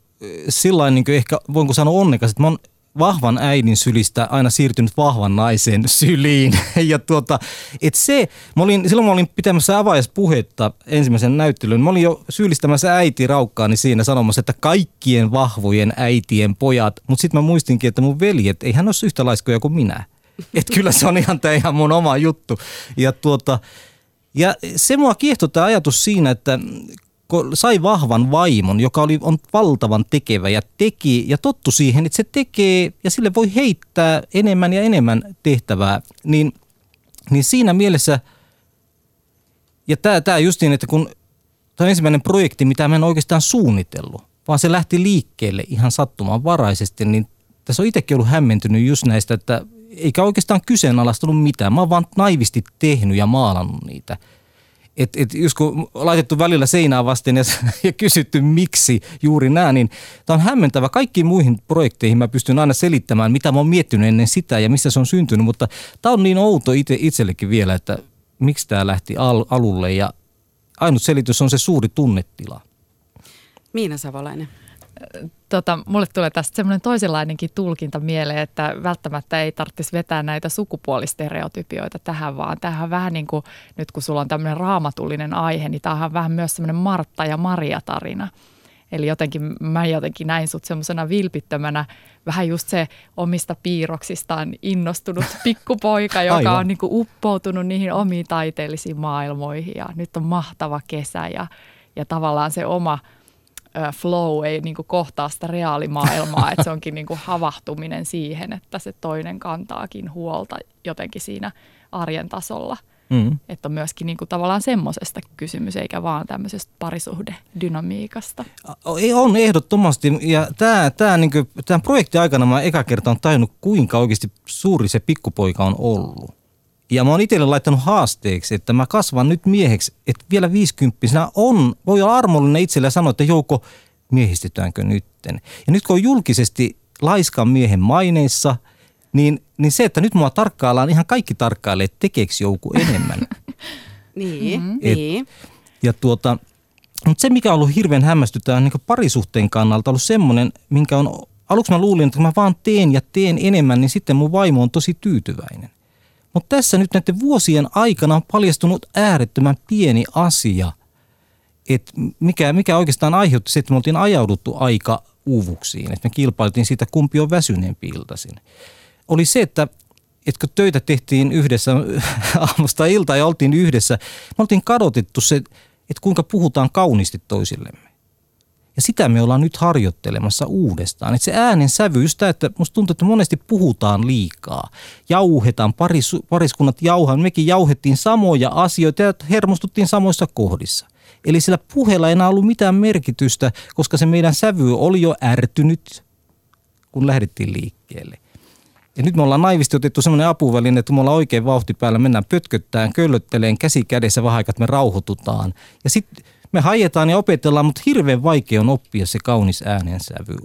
sillä niin ehkä, voinko sanoa onnekas, että mä oon vahvan äidin sylistä aina siirtynyt vahvan naisen syliin. Ja tuota, et se, mä olin, silloin mä olin pitämässä avajaispuhetta ensimmäisen näyttelyn. Mä olin jo syyllistämässä äiti raukkaani siinä sanomassa, että kaikkien vahvojen äitien pojat. Mutta sitten mä muistinkin, että mun veljet, ei hän ole yhtä laiskoja kuin minä. Että kyllä se on ihan tämä ihan mun oma juttu. Ja tuota, ja se mua kiehtoi tämä ajatus siinä, että sai vahvan vaimon, joka oli, on valtavan tekevä ja teki ja tottu siihen, että se tekee ja sille voi heittää enemmän ja enemmän tehtävää, niin, niin siinä mielessä, ja tämä, tämä justiin, että kun tämä ensimmäinen projekti, mitä mä en oikeastaan suunnitellut, vaan se lähti liikkeelle ihan sattumanvaraisesti, niin tässä on itsekin ollut hämmentynyt just näistä, että eikä oikeastaan kyseenalaistunut mitään. Mä oon vaan naivisti tehnyt ja maalannut niitä – et, et jos kun laitettu välillä seinää vasten ja, ja kysytty miksi juuri nämä, niin tämä on hämmentävä. Kaikkiin muihin projekteihin mä pystyn aina selittämään, mitä mä oon miettinyt ennen sitä ja missä se on syntynyt, mutta tämä on niin outo itse, itsellekin vielä, että miksi tämä lähti al, alulle ja ainut selitys on se suuri tunnetila. Miina Savolainen tota, mulle tulee tästä semmoinen toisenlainenkin tulkinta mieleen, että välttämättä ei tarvitsisi vetää näitä sukupuolistereotypioita tähän, vaan tähän vähän niin kuin, nyt kun sulla on tämmöinen raamatullinen aihe, niin tämähän on vähän myös semmoinen Martta ja Maria tarina. Eli jotenkin mä jotenkin näin sut semmoisena vilpittömänä, vähän just se omista piirroksistaan innostunut pikkupoika, joka on niin kuin uppoutunut niihin omiin taiteellisiin maailmoihin ja nyt on mahtava kesä ja, ja tavallaan se oma flow ei niin kuin kohtaa sitä reaalimaailmaa, että se onkin niin kuin havahtuminen siihen, että se toinen kantaakin huolta jotenkin siinä arjen tasolla – Mm. Että on myöskin niin kuin tavallaan semmoisesta kysymys, eikä vaan tämmöisestä parisuhdedynamiikasta. On ehdottomasti. Ja tämä, tämä, niin kuin, tämän projektin aikana mä eka kerta on tajunnut, kuinka oikeasti suuri se pikkupoika on ollut. Ja mä oon itselle laittanut haasteeksi, että mä kasvan nyt mieheksi, että vielä viisikymppisenä on, voi olla armollinen itselle ja sanoa, että jouko, miehistytäänkö nytten. Ja nyt kun on julkisesti laiskan miehen maineissa – niin, niin se, että nyt mua tarkkaillaan, ihan kaikki tarkkailee, että tekeekö joku enemmän. niin, mm-hmm. Et, niin. Ja tuota, mutta se, mikä on ollut hirveän hämmästyttävää niin parisuhteen kannalta, ollut semmoinen, minkä on, aluksi mä luulin, että kun mä vaan teen ja teen enemmän, niin sitten mun vaimo on tosi tyytyväinen. Mutta tässä nyt näiden vuosien aikana on paljastunut äärettömän pieni asia, että mikä, mikä oikeastaan aiheutti se, että me oltiin ajauduttu aika uuvuksiin, että me kilpailtiin siitä, kumpi on väsyneempi iltaisin oli se, että, että kun töitä tehtiin yhdessä aamusta iltaa ja oltiin yhdessä, me oltiin kadotettu se, että kuinka puhutaan kauniisti toisillemme. Ja sitä me ollaan nyt harjoittelemassa uudestaan. Että se äänen sävy, sitä, että musta tuntuu, että monesti puhutaan liikaa. Jauhetaan, paris, pariskunnat jauhaan. Mekin jauhettiin samoja asioita ja hermostuttiin samoissa kohdissa. Eli sillä puheella ei enää ollut mitään merkitystä, koska se meidän sävy oli jo ärtynyt, kun lähdettiin liikkeelle. Ja nyt me ollaan naivisti otettu semmoinen apuväline, että me ollaan oikein vauhti päällä, mennään pötköttään, köllötteleen käsi kädessä vähän aikaa, että me rauhoitutaan. Ja sitten me hajetaan ja opetellaan, mutta hirveän vaikea on oppia se kaunis äänensävy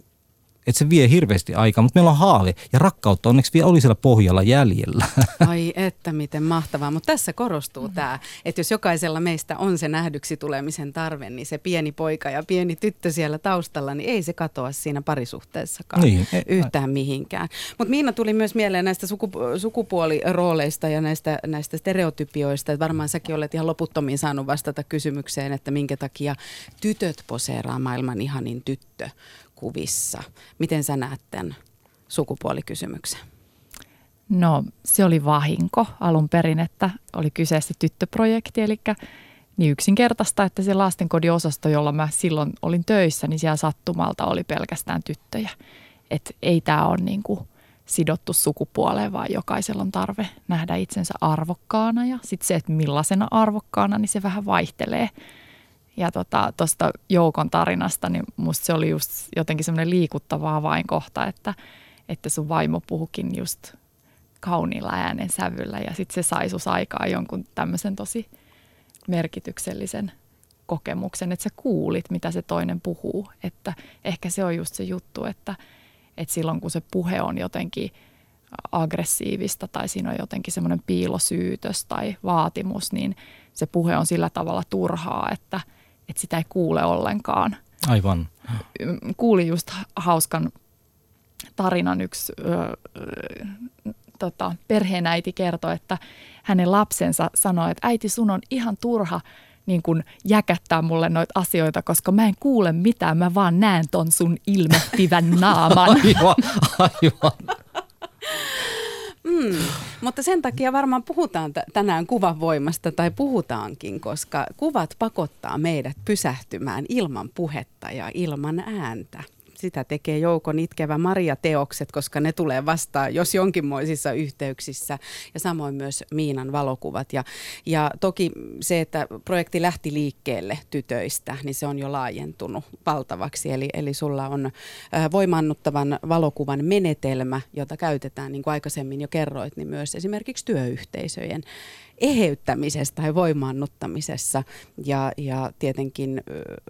että se vie hirveästi aikaa, mutta meillä on haave ja rakkautta onneksi vielä oli siellä pohjalla jäljellä. Ai että miten mahtavaa, mutta tässä korostuu mm. tämä, että jos jokaisella meistä on se nähdyksi tulemisen tarve, niin se pieni poika ja pieni tyttö siellä taustalla, niin ei se katoa siinä parisuhteessakaan niin, yhtään mihinkään. Mutta Miina tuli myös mieleen näistä sukupu- sukupuolirooleista ja näistä, näistä stereotypioista, että varmaan säkin olet ihan loputtomiin saanut vastata kysymykseen, että minkä takia tytöt poseeraa maailman ihanin tyttö kuvissa. Miten sä näet tämän sukupuolikysymyksen? No se oli vahinko alun perin, että oli kyseessä tyttöprojekti, eli niin yksinkertaista, että se lastenkodin osasto, jolla mä silloin olin töissä, niin siellä sattumalta oli pelkästään tyttöjä. Että ei tämä ole niin kuin sidottu sukupuoleen, vaan jokaisella on tarve nähdä itsensä arvokkaana ja sitten se, että millaisena arvokkaana, niin se vähän vaihtelee – ja tuosta tota, Joukon tarinasta, niin musta se oli just jotenkin semmoinen liikuttava avainkohta, että, että sun vaimo puhukin just kauniilla äänen sävyllä ja sitten se sai sus aikaa jonkun tämmöisen tosi merkityksellisen kokemuksen, että sä kuulit, mitä se toinen puhuu. Että ehkä se on just se juttu, että, että silloin kun se puhe on jotenkin aggressiivista tai siinä on jotenkin semmoinen piilosyytös tai vaatimus, niin se puhe on sillä tavalla turhaa, että – että sitä ei kuule ollenkaan. Aivan. Kuulin just hauskan tarinan yksi ö, ö, tota, perheenäiti kertoi, että hänen lapsensa sanoi, että äiti sun on ihan turha niin kun jäkättää mulle noita asioita, koska mä en kuule mitään, mä vaan näen ton sun ilmettivän naaman. aivan, aivan. Mm, mutta sen takia varmaan puhutaan t- tänään kuvan voimasta tai puhutaankin, koska kuvat pakottaa meidät pysähtymään ilman puhetta ja ilman ääntä sitä tekee Joukon itkevä Maria-teokset, koska ne tulee vastaan, jos jonkinmoisissa yhteyksissä. Ja samoin myös Miinan valokuvat. Ja, ja toki se, että projekti lähti liikkeelle tytöistä, niin se on jo laajentunut valtavaksi. Eli, eli sulla on voimannuttavan valokuvan menetelmä, jota käytetään, niin kuin aikaisemmin jo kerroit, niin myös esimerkiksi työyhteisöjen eheyttämisessä tai voimaannuttamisessa ja, ja tietenkin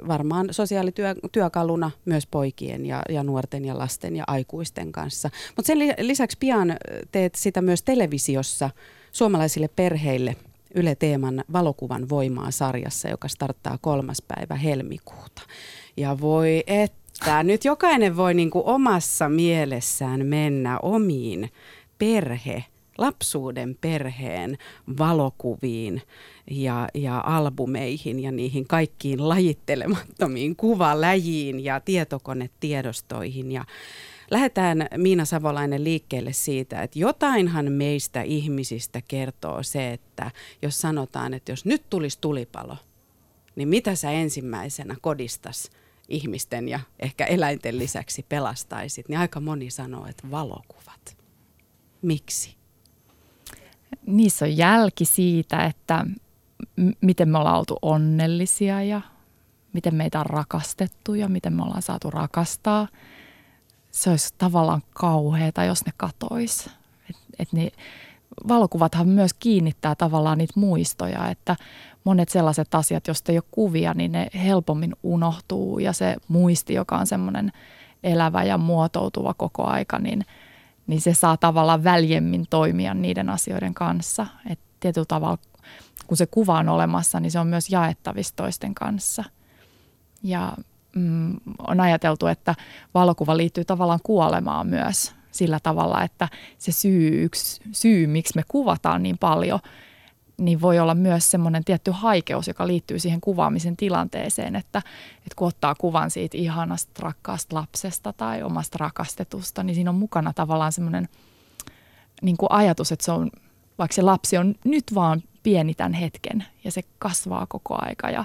varmaan sosiaalityökaluna myös poikien ja, ja nuorten ja lasten ja aikuisten kanssa. Mutta sen lisäksi pian teet sitä myös televisiossa suomalaisille perheille Yle Teeman valokuvan voimaa sarjassa, joka starttaa kolmas päivä helmikuuta. Ja voi että, nyt jokainen voi niin omassa mielessään mennä omiin perhe lapsuuden perheen valokuviin ja, ja albumeihin ja niihin kaikkiin lajittelemattomiin kuvaläjiin ja tietokonetiedostoihin. Ja lähdetään Miina Savolainen liikkeelle siitä, että jotainhan meistä ihmisistä kertoo se, että jos sanotaan, että jos nyt tulisi tulipalo, niin mitä sä ensimmäisenä kodistas ihmisten ja ehkä eläinten lisäksi pelastaisit, niin aika moni sanoo, että valokuvat. Miksi? Niissä on jälki siitä, että m- miten me ollaan oltu onnellisia ja miten meitä on rakastettu ja miten me ollaan saatu rakastaa. Se olisi tavallaan kauheata, jos ne katois. Et, et ne, valokuvathan myös kiinnittää tavallaan niitä muistoja, että monet sellaiset asiat, joista ei ole kuvia, niin ne helpommin unohtuu ja se muisti, joka on semmoinen elävä ja muotoutuva koko aika, niin, niin se saa tavallaan väljemmin toimia niiden asioiden kanssa. Et tietyllä tavalla, kun se kuva on olemassa, niin se on myös jaettavissa toisten kanssa. Ja mm, on ajateltu, että valokuva liittyy tavallaan kuolemaan myös sillä tavalla, että se syy, yksi syy, miksi me kuvataan niin paljon – niin voi olla myös semmoinen tietty haikeus, joka liittyy siihen kuvaamisen tilanteeseen, että, että kun ottaa kuvan siitä ihanasta rakkaasta lapsesta tai omasta rakastetusta, niin siinä on mukana tavallaan semmoinen niin kuin ajatus, että se on, vaikka se lapsi on nyt vaan pieni tämän hetken ja se kasvaa koko aika ja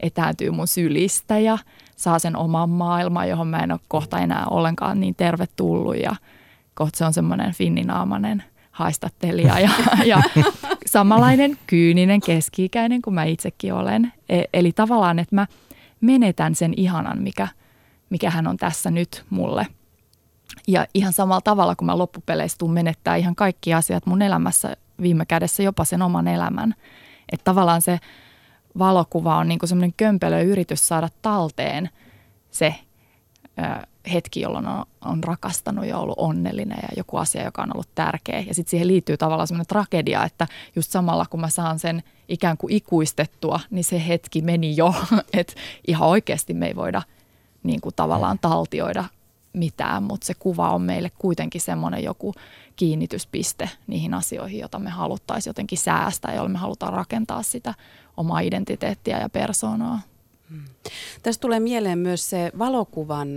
etääntyy mun sylistä ja saa sen oman maailman, johon mä en ole kohta enää ollenkaan niin tervetullut ja kohta se on semmoinen finninaamainen haistattelija ja, ja samanlainen kyyninen keski-ikäinen kuin mä itsekin olen. E, eli tavallaan, että mä menetän sen ihanan, mikä, mikä hän on tässä nyt mulle. Ja ihan samalla tavalla, kun mä loppupeleissä tuun menettää ihan kaikki asiat mun elämässä viime kädessä, jopa sen oman elämän. Että tavallaan se valokuva on niin semmoinen kömpelö yritys saada talteen se hetki, jolloin on, on rakastanut ja ollut onnellinen ja joku asia, joka on ollut tärkeä. Ja sitten siihen liittyy tavallaan semmoinen tragedia, että just samalla kun mä saan sen ikään kuin ikuistettua, niin se hetki meni jo, että ihan oikeasti me ei voida niin kuin tavallaan taltioida mitään, mutta se kuva on meille kuitenkin semmoinen joku kiinnityspiste niihin asioihin, joita me haluttaisiin jotenkin säästää, joilla me halutaan rakentaa sitä omaa identiteettiä ja persoonaa. Hmm. Tästä tulee mieleen myös se valokuvan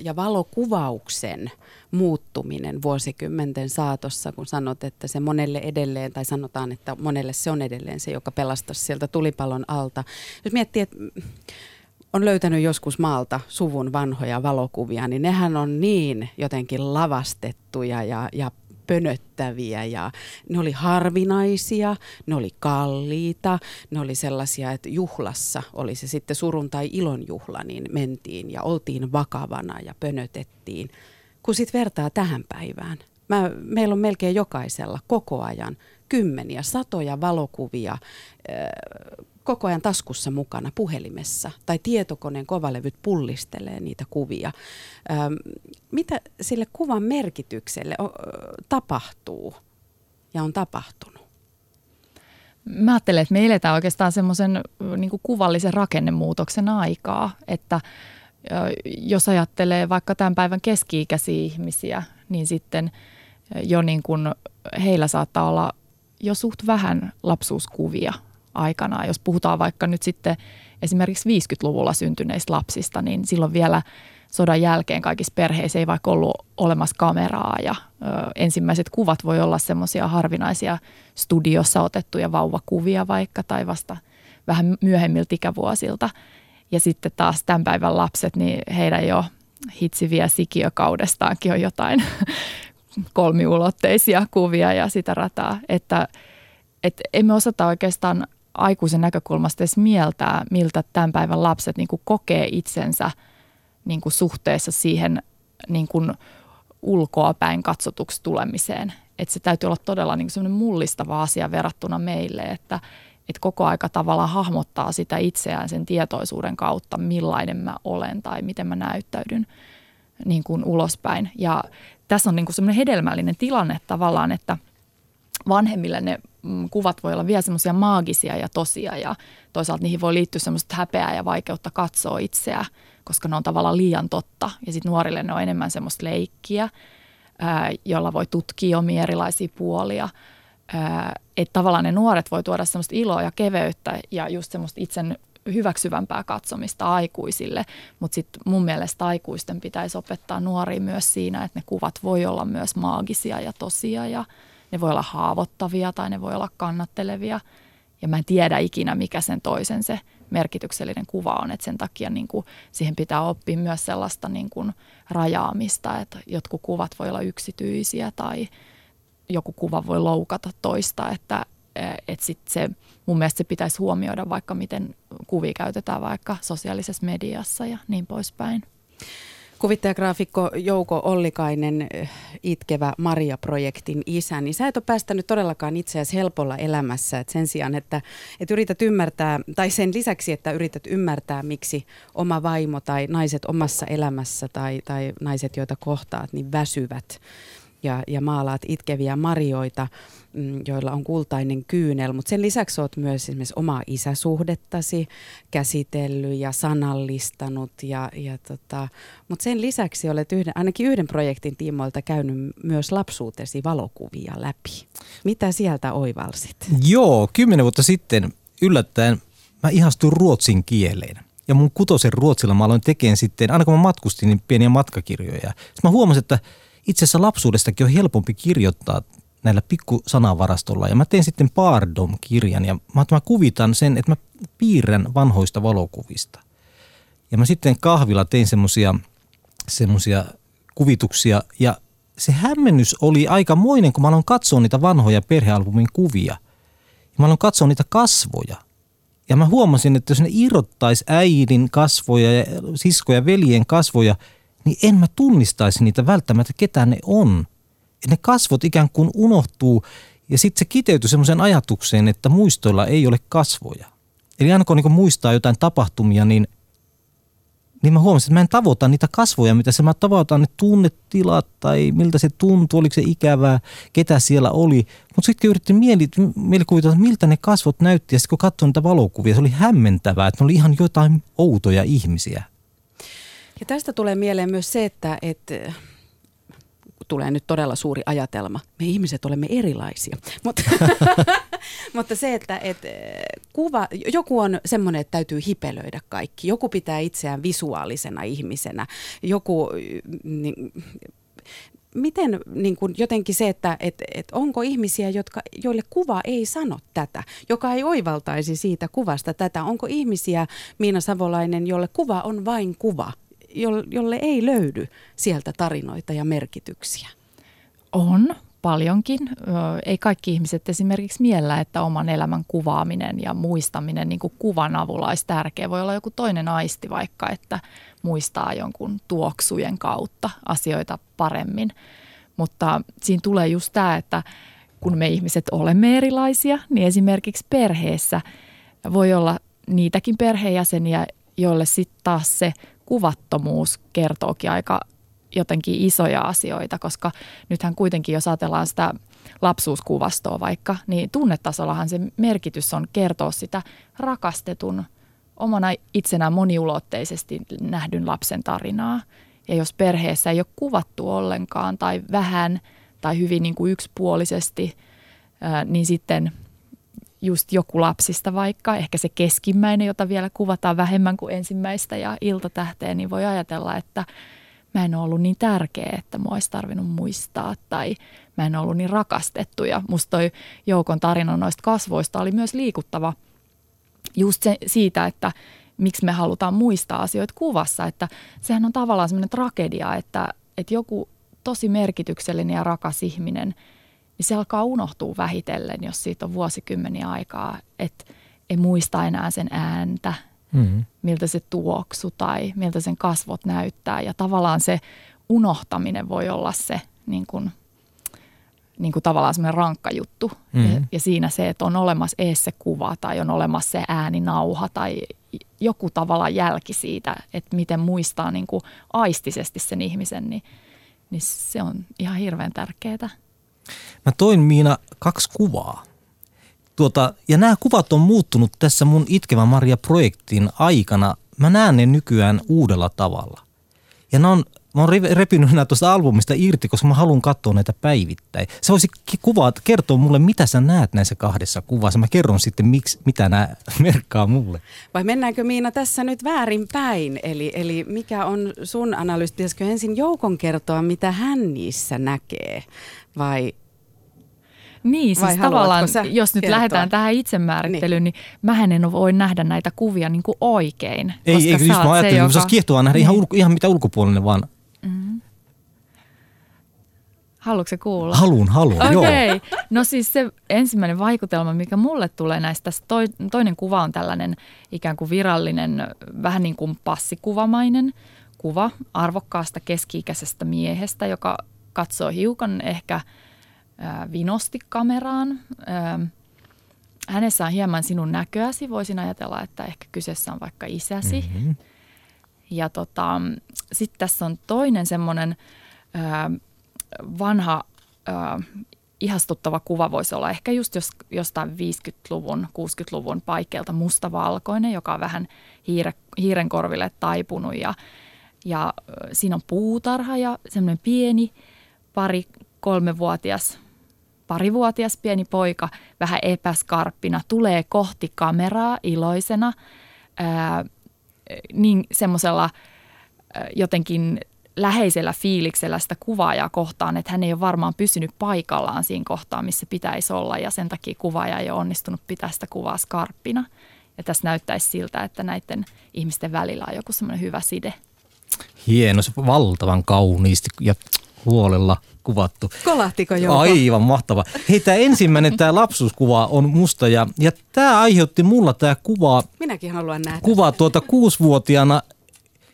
ja valokuvauksen muuttuminen vuosikymmenten saatossa, kun sanot, että se monelle edelleen, tai sanotaan, että monelle se on edelleen se, joka pelastaisi sieltä tulipalon alta. Jos miettii, että on löytänyt joskus maalta suvun vanhoja valokuvia, niin nehän on niin jotenkin lavastettuja ja, ja pönöttäviä ja ne oli harvinaisia, ne oli kalliita, ne oli sellaisia, että juhlassa, oli se sitten surun tai ilon juhla, niin mentiin ja oltiin vakavana ja pönötettiin. Kun sitten vertaa tähän päivään, mä, meillä on melkein jokaisella koko ajan kymmeniä, satoja valokuvia koko ajan taskussa mukana puhelimessa tai tietokoneen kovalevyt pullistelee niitä kuvia. Öm, mitä sille kuvan merkitykselle o, tapahtuu ja on tapahtunut? Mä ajattelen, että me eletään oikeastaan semmoisen niin kuvallisen rakennemuutoksen aikaa, että jos ajattelee vaikka tämän päivän keski-ikäisiä ihmisiä, niin sitten jo niin kuin heillä saattaa olla jo suht vähän lapsuuskuvia aikana. Jos puhutaan vaikka nyt sitten esimerkiksi 50-luvulla syntyneistä lapsista, niin silloin vielä sodan jälkeen kaikissa perheissä ei vaikka ollut olemassa kameraa ja ö, ensimmäiset kuvat voi olla semmoisia harvinaisia studiossa otettuja vauvakuvia vaikka tai vasta vähän myöhemmiltä ikävuosilta. Ja sitten taas tämän päivän lapset, niin heidän jo hitsiviä sikiökaudestaankin on jotain kolmiulotteisia kuvia ja sitä rataa, että et emme osata oikeastaan aikuisen näkökulmasta edes mieltää, miltä tämän päivän lapset niin kuin kokee itsensä niin kuin suhteessa siihen niin kuin ulkoapäin katsotuksi tulemiseen. Että se täytyy olla todella niin kuin mullistava asia verrattuna meille, että, että koko aika tavallaan hahmottaa sitä itseään sen tietoisuuden kautta, millainen mä olen tai miten mä näyttäydyn niin kuin ulospäin. Ja tässä on niin kuin semmoinen hedelmällinen tilanne tavallaan, että vanhemmille ne kuvat voi olla vielä semmoisia maagisia ja tosia ja toisaalta niihin voi liittyä semmoista häpeää ja vaikeutta katsoa itseä, koska ne on tavallaan liian totta ja sitten nuorille ne on enemmän semmoista leikkiä. jolla voi tutkia omia erilaisia puolia. Että tavallaan ne nuoret voi tuoda semmoista iloa ja keveyttä ja just semmoista itsen hyväksyvämpää katsomista aikuisille, mutta sitten mun mielestä aikuisten pitäisi opettaa nuoria myös siinä, että ne kuvat voi olla myös maagisia ja tosia ja ne voi olla haavoittavia tai ne voi olla kannattelevia. Ja mä en tiedä ikinä, mikä sen toisen se merkityksellinen kuva on, että sen takia niin kuin siihen pitää oppia myös sellaista niin kuin rajaamista, että jotkut kuvat voi olla yksityisiä tai joku kuva voi loukata toista, että, että sit se, mun mielestä se pitäisi huomioida vaikka miten kuvia käytetään vaikka sosiaalisessa mediassa ja niin poispäin. Kuvittajagraafikko Jouko Ollikainen, eh, itkevä Maria-projektin isä, niin sä et ole päästänyt todellakaan itseäsi helpolla elämässä. Et sen sijaan, että, että yrität ymmärtää, tai sen lisäksi, että yrität ymmärtää, miksi oma vaimo tai naiset omassa elämässä tai, tai naiset, joita kohtaat, niin väsyvät ja, ja maalaat itkeviä marjoita, mm, joilla on kultainen kyynel. Mutta sen lisäksi olet myös esimerkiksi omaa isäsuhdettasi käsitellyt ja sanallistanut. Ja, ja tota, Mutta sen lisäksi olet yhden, ainakin yhden projektin tiimoilta käynyt myös lapsuutesi valokuvia läpi. Mitä sieltä oivalsit? Joo, kymmenen vuotta sitten yllättäen mä ihastuin ruotsin kieleen. Ja mun kutosen ruotsilla mä aloin tekemään sitten, aina kun mä matkustin, niin pieniä matkakirjoja. Sitten mä huomasin, että itse asiassa lapsuudestakin on helpompi kirjoittaa näillä pikkusanavarastolla. Ja mä teen sitten Pardom-kirjan ja mä, mä kuvitan sen, että mä piirrän vanhoista valokuvista. Ja mä sitten kahvilla tein semmosia, semmosia kuvituksia ja se hämmennys oli aika moinen, kun mä aloin katsoa niitä vanhoja perhealbumin kuvia. Ja mä aloin katsoa niitä kasvoja. Ja mä huomasin, että jos ne irrottaisi äidin kasvoja ja siskoja veljen kasvoja – niin en mä tunnistaisi niitä välttämättä, ketä ne on. Et ne kasvot ikään kuin unohtuu ja sitten se kiteytyy semmoiseen ajatukseen, että muistoilla ei ole kasvoja. Eli aina kun niin muistaa jotain tapahtumia, niin, niin mä huomasin, että mä en tavoita niitä kasvoja, mitä se mä tavoitan ne tunnetilat tai miltä se tuntuu, oliko se ikävää, ketä siellä oli. Mutta sitten yritin mieli, mielikuvitella, että miltä ne kasvot näytti ja sitten kun katsoin niitä valokuvia, se oli hämmentävää, että ne oli ihan jotain outoja ihmisiä. Ja tästä tulee mieleen myös se, että, että tulee nyt todella suuri ajatelma. Me ihmiset olemme erilaisia. Mutta, mutta se, että, että kuva, joku on semmoinen, että täytyy hipelöidä kaikki. Joku pitää itseään visuaalisena ihmisenä. Joku niin, miten niin kuin jotenkin se, että et, et onko ihmisiä, jotka, joille kuva ei sano tätä, joka ei oivaltaisi siitä kuvasta tätä? Onko ihmisiä, Miina Savolainen, jolle kuva on vain kuva – jolle ei löydy sieltä tarinoita ja merkityksiä? On paljonkin. Ei kaikki ihmiset esimerkiksi miellä, että oman elämän kuvaaminen ja muistaminen niin kuin kuvan avulla olisi tärkeä. Voi olla joku toinen aisti vaikka, että muistaa jonkun tuoksujen kautta asioita paremmin. Mutta siinä tulee just tämä, että kun me ihmiset olemme erilaisia, niin esimerkiksi perheessä voi olla niitäkin perheenjäseniä, joille sitten taas se kuvattomuus kertookin aika jotenkin isoja asioita, koska nythän kuitenkin, jos ajatellaan sitä lapsuuskuvastoa vaikka, niin tunnetasollahan se merkitys on kertoa sitä rakastetun omana itsenään moniulotteisesti nähdyn lapsen tarinaa. Ja jos perheessä ei ole kuvattu ollenkaan tai vähän tai hyvin niin kuin yksipuolisesti, niin sitten just joku lapsista vaikka, ehkä se keskimmäinen, jota vielä kuvataan vähemmän kuin ensimmäistä ja iltatähteen, niin voi ajatella, että mä en ole ollut niin tärkeä, että mua olisi tarvinnut muistaa tai mä en ollut niin rakastettu. Ja musta toi Joukon tarina noista kasvoista oli myös liikuttava just se, siitä, että miksi me halutaan muistaa asioita kuvassa, että sehän on tavallaan semmoinen tragedia, että, että joku tosi merkityksellinen ja rakas ihminen – niin se alkaa unohtua vähitellen, jos siitä on vuosikymmeniä aikaa, että ei muista enää sen ääntä, mm-hmm. miltä se tuoksu tai miltä sen kasvot näyttää. Ja tavallaan se unohtaminen voi olla se niin kuin, niin kuin tavallaan semmoinen rankka juttu. Mm-hmm. Ja, ja siinä se, että on olemassa ees se kuva tai on olemassa se ääninauha tai joku tavalla jälki siitä, että miten muistaa niin kuin aistisesti sen ihmisen, niin, niin se on ihan hirveän tärkeää. Mä toin Miina kaksi kuvaa. Tuota, ja nämä kuvat on muuttunut tässä mun Itkevä Maria-projektin aikana. Mä näen ne nykyään uudella tavalla. Ja nämä on mä oon re- repinyt nämä tuosta albumista irti, koska mä haluan katsoa näitä päivittäin. Se voisi kuvaa, kertoa mulle, mitä sä näet näissä kahdessa kuvassa. Mä kerron sitten, miksi, mitä nämä merkkaa mulle. Vai mennäänkö Miina tässä nyt väärinpäin? Eli, eli mikä on sun analyysi? Pitäisikö ensin Joukon kertoa, mitä hän niissä näkee? Vai Niin, Vai siis haluatko tavallaan, jos nyt kertoa? lähdetään tähän itsemäärittelyyn, niin. niin mähän en voi nähdä näitä kuvia niin kuin oikein. Ei, koska ei, oot mä ajattelin, että se olisi kiehtovaa nähdä ihan, Niin. ulko, ihan mitä ulkopuolinen vaan. Haluatko se kuulla? Haluun, haluun, joo. Okei. No siis se ensimmäinen vaikutelma, mikä mulle tulee näistä, tässä toi, toinen kuva on tällainen ikään kuin virallinen, vähän niin kuin passikuvamainen kuva arvokkaasta keski-ikäisestä miehestä, joka katsoo hiukan ehkä ää, vinosti kameraan. Ää, hänessä on hieman sinun näköäsi. Voisin ajatella, että ehkä kyseessä on vaikka isäsi. Mm-hmm. Ja tota, sitten tässä on toinen semmoinen vanha ää, ihastuttava kuva voisi olla ehkä just jos, jostain 50-luvun, 60-luvun paikkeelta mustavalkoinen, joka on vähän hiire, hiiren korville taipunut ja, ja siinä on puutarha ja semmoinen pieni pari kolmevuotias parivuotias pieni poika vähän epäskarppina tulee kohti kameraa iloisena ää, niin semmoisella ää, jotenkin läheisellä fiiliksellä sitä kuvaajaa kohtaan, että hän ei ole varmaan pysynyt paikallaan siinä kohtaa, missä pitäisi olla ja sen takia kuvaaja ei ole onnistunut pitää sitä kuvaa skarppina. Ja tässä näyttäisi siltä, että näiden ihmisten välillä on joku semmoinen hyvä side. Hieno, se valtavan kauniisti ja huolella kuvattu. kolahtiko Jouko? Aivan mahtava. Hei, tämä ensimmäinen, tämä lapsuuskuva on musta ja, ja tämä aiheutti mulla tämä kuva, Minäkin haluan nähdä. kuva tuota kuusivuotiaana,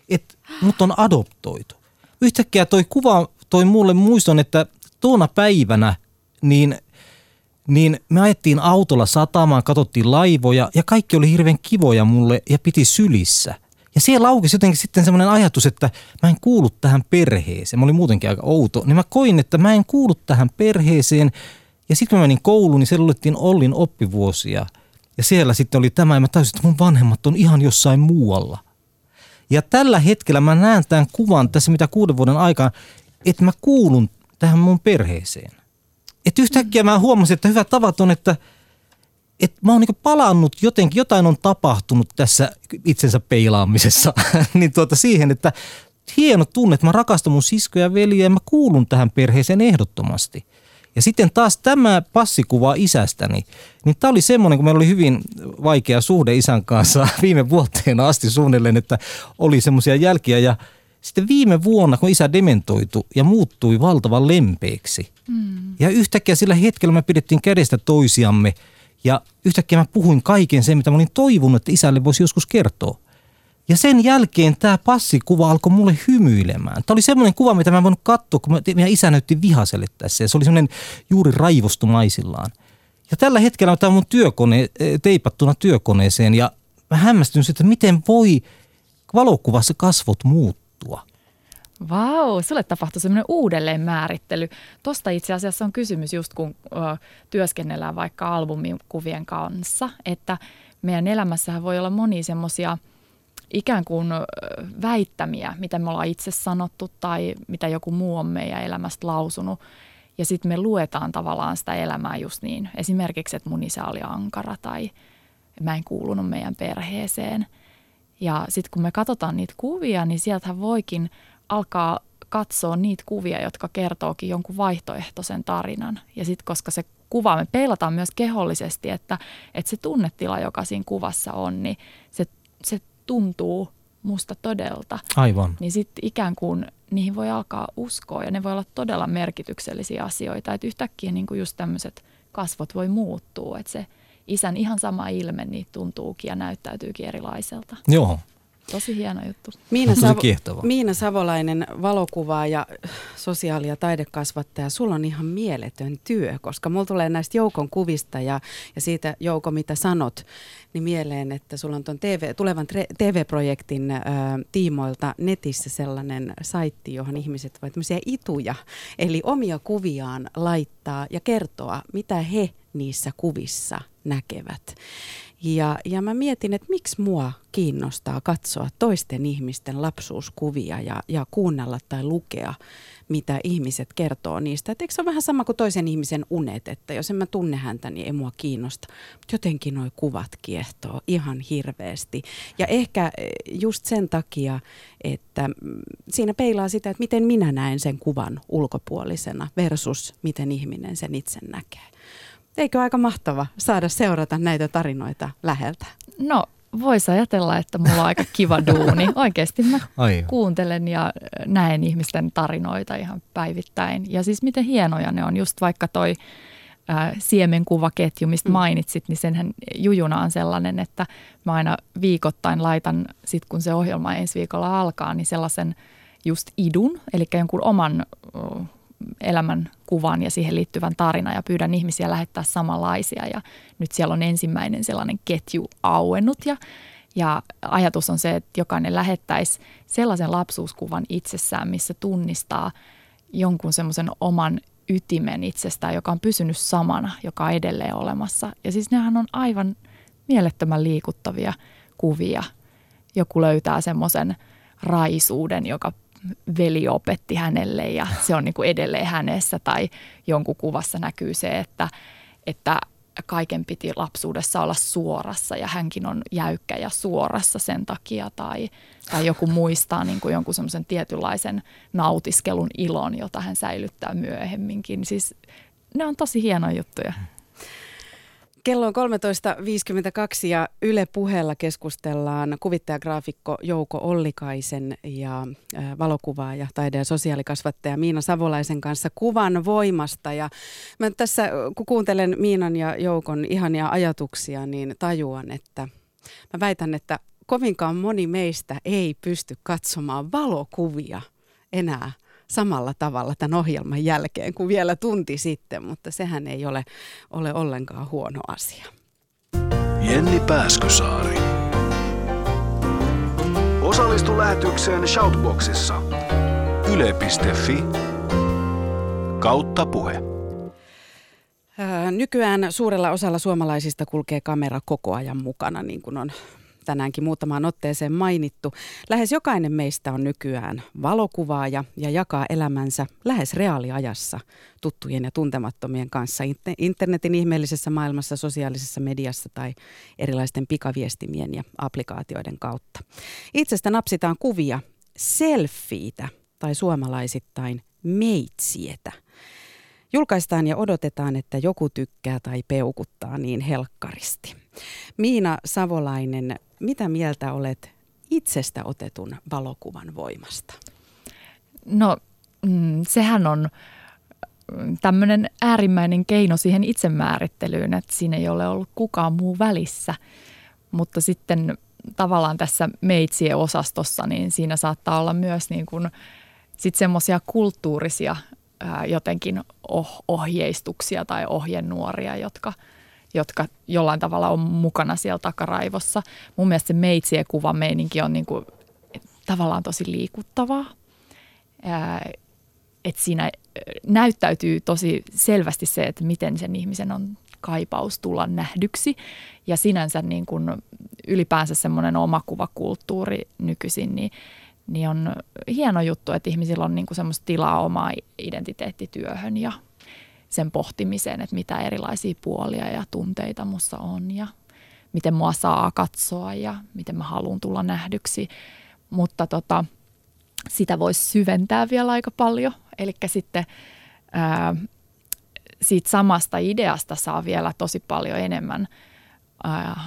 että mut on adoptoitu. Yhtäkkiä toi kuva toi mulle muiston, että tuona päivänä niin, niin me ajettiin autolla satamaan, katsottiin laivoja ja kaikki oli hirveän kivoja mulle ja piti sylissä. Ja siellä laukesi jotenkin sitten semmoinen ajatus, että mä en kuulu tähän perheeseen. Mä olin muutenkin aika outo. Niin mä koin, että mä en kuulu tähän perheeseen. Ja sitten mä menin kouluun, niin siellä luettiin Ollin oppivuosia. Ja siellä sitten oli tämä, ja mä tajusin, että mun vanhemmat on ihan jossain muualla. Ja tällä hetkellä mä näen tämän kuvan tässä mitä kuuden vuoden aikaa, että mä kuulun tähän mun perheeseen. Että yhtäkkiä mä huomasin, että hyvä tavat on, että, että mä oon niin palannut jotenkin, jotain on tapahtunut tässä itsensä peilaamisessa, niin tuota siihen, että hieno tunne, että mä rakastan mun siskoja ja veljiä ja mä kuulun tähän perheeseen ehdottomasti. Ja sitten taas tämä passikuva isästäni, niin tämä oli semmoinen, kun meillä oli hyvin vaikea suhde isän kanssa viime vuoteen asti suunnilleen, että oli semmoisia jälkiä ja sitten viime vuonna, kun isä dementoitu ja muuttui valtavan lempeäksi. Mm. Ja yhtäkkiä sillä hetkellä me pidettiin kädestä toisiamme ja yhtäkkiä mä puhuin kaiken sen, mitä mä olin toivonut, että isälle voisi joskus kertoa. Ja sen jälkeen tämä passikuva alkoi mulle hymyilemään. Tämä oli semmoinen kuva, mitä mä en voinut katsoa, kun meidän isä näytti vihaselle tässä. Ja se oli semmoinen juuri raivostumaisillaan. Ja tällä hetkellä tämä on mun työkone, eh, teipattuna työkoneeseen ja mä hämmästyn siitä, että miten voi valokuvassa kasvot muuttua. Vau, sulle tapahtui semmoinen uudelleen määrittely. Tosta itse asiassa on kysymys just kun ö, työskennellään vaikka albumikuvien kanssa, että meidän elämässähän voi olla monia semmoisia ikään kuin väittämiä, mitä me ollaan itse sanottu tai mitä joku muu on meidän elämästä lausunut. Ja sitten me luetaan tavallaan sitä elämää just niin. Esimerkiksi, että mun isä oli ankara tai mä en kuulunut meidän perheeseen. Ja sitten kun me katsotaan niitä kuvia, niin sieltähän voikin alkaa katsoa niitä kuvia, jotka kertookin jonkun vaihtoehtoisen tarinan. Ja sitten koska se kuva, me peilataan myös kehollisesti, että, että se tunnetila, joka siinä kuvassa on, niin se, se tuntuu musta todelta. Aivan. Niin sitten ikään kuin niihin voi alkaa uskoa ja ne voi olla todella merkityksellisiä asioita. Että yhtäkkiä niin kuin just tämmöiset kasvot voi muuttua, että se isän ihan sama ilme niin tuntuukin ja näyttäytyykin erilaiselta. Joo. Tosi hieno juttu. Miina, Savo-. Miina Savolainen, valokuvaa ja sosiaali- ja taidekasvattaja, sulla on ihan mieletön työ, koska mulla tulee näistä Joukon kuvista ja, ja siitä Jouko, mitä sanot, niin mieleen, että sulla on tuon TV, tulevan tre- TV-projektin ö, tiimoilta netissä sellainen saitti, johon ihmiset voivat tämmöisiä ituja, eli omia kuviaan laittaa ja kertoa, mitä he niissä kuvissa näkevät. Ja, ja mä mietin, että miksi mua kiinnostaa katsoa toisten ihmisten lapsuuskuvia ja, ja kuunnella tai lukea, mitä ihmiset kertoo niistä. Et eikö se ole vähän sama kuin toisen ihmisen unet, että jos en mä tunne häntä, niin ei mua kiinnosta. Jotenkin nuo kuvat kiehtoo ihan hirveästi. Ja ehkä eh, just sen takia, että mm, siinä peilaa sitä, että miten minä näen sen kuvan ulkopuolisena versus miten ihminen sen itse näkee. Eikö aika mahtava saada seurata näitä tarinoita läheltä? No voisi ajatella, että mulla on aika kiva duuni. Oikeasti mä Ai. kuuntelen ja näen ihmisten tarinoita ihan päivittäin. Ja siis miten hienoja ne on, just vaikka toi siemenkuvaketju, mistä mm. mainitsit, niin senhän jujuna on sellainen, että mä aina viikoittain laitan, sit kun se ohjelma ensi viikolla alkaa, niin sellaisen just idun, eli jonkun oman elämän kuvan ja siihen liittyvän tarinan ja pyydän ihmisiä lähettää samanlaisia. Ja nyt siellä on ensimmäinen sellainen ketju auennut ja, ja ajatus on se, että jokainen lähettäisi sellaisen lapsuuskuvan itsessään, missä tunnistaa jonkun semmoisen oman ytimen itsestään, joka on pysynyt samana, joka on edelleen olemassa. Ja siis nehän on aivan mielettömän liikuttavia kuvia. Joku löytää semmoisen raisuuden, joka veli opetti hänelle ja se on niin kuin edelleen hänessä tai jonkun kuvassa näkyy se, että, että kaiken piti lapsuudessa olla suorassa ja hänkin on jäykkä ja suorassa sen takia tai, tai joku muistaa niin kuin jonkun semmoisen tietynlaisen nautiskelun ilon, jota hän säilyttää myöhemminkin. Siis ne on tosi hienoja juttuja. Kello on 13.52 ja Yle puheella keskustellaan kuvittajagraafikko Jouko Ollikaisen ja valokuvaaja, taide- ja sosiaalikasvattaja Miina Savolaisen kanssa kuvan voimasta. Ja mä tässä, kun kuuntelen Miinan ja Joukon ihania ajatuksia, niin tajuan, että mä väitän, että kovinkaan moni meistä ei pysty katsomaan valokuvia enää – samalla tavalla tämän ohjelman jälkeen kuin vielä tunti sitten, mutta sehän ei ole, ole ollenkaan huono asia. Jenni Pääskysaari. Osallistu lähetykseen Shoutboxissa. Yle.fi kautta puhe. Nykyään suurella osalla suomalaisista kulkee kamera koko ajan mukana, niin kuin on tänäänkin muutamaan otteeseen mainittu. Lähes jokainen meistä on nykyään valokuvaaja ja jakaa elämänsä lähes reaaliajassa tuttujen ja tuntemattomien kanssa internetin ihmeellisessä maailmassa, sosiaalisessa mediassa tai erilaisten pikaviestimien ja applikaatioiden kautta. Itsestä napsitaan kuvia selfiitä tai suomalaisittain meitsietä. Julkaistaan ja odotetaan, että joku tykkää tai peukuttaa niin helkkaristi. Miina Savolainen, mitä mieltä olet itsestä otetun valokuvan voimasta? No mm, sehän on mm, tämmöinen äärimmäinen keino siihen itsemäärittelyyn, että siinä ei ole ollut kukaan muu välissä. Mutta sitten tavallaan tässä meitsien osastossa, niin siinä saattaa olla myös niin kuin sitten semmoisia kulttuurisia ää, jotenkin oh, ohjeistuksia tai ohjenuoria, jotka – jotka jollain tavalla on mukana siellä takaraivossa. Mun mielestä se meitsien kuvan meininki on niin kuin, tavallaan tosi liikuttavaa. että siinä näyttäytyy tosi selvästi se, että miten sen ihmisen on kaipaus tulla nähdyksi. Ja sinänsä niin kuin ylipäänsä semmoinen omakuvakulttuuri nykyisin, niin, niin on hieno juttu, että ihmisillä on niin kuin semmoista tilaa omaa identiteettityöhön ja sen pohtimiseen, että mitä erilaisia puolia ja tunteita mussa on ja miten mua saa katsoa ja miten mä haluan tulla nähdyksi. Mutta tota, sitä voisi syventää vielä aika paljon. Eli sitten ää, siitä samasta ideasta saa vielä tosi paljon enemmän ää,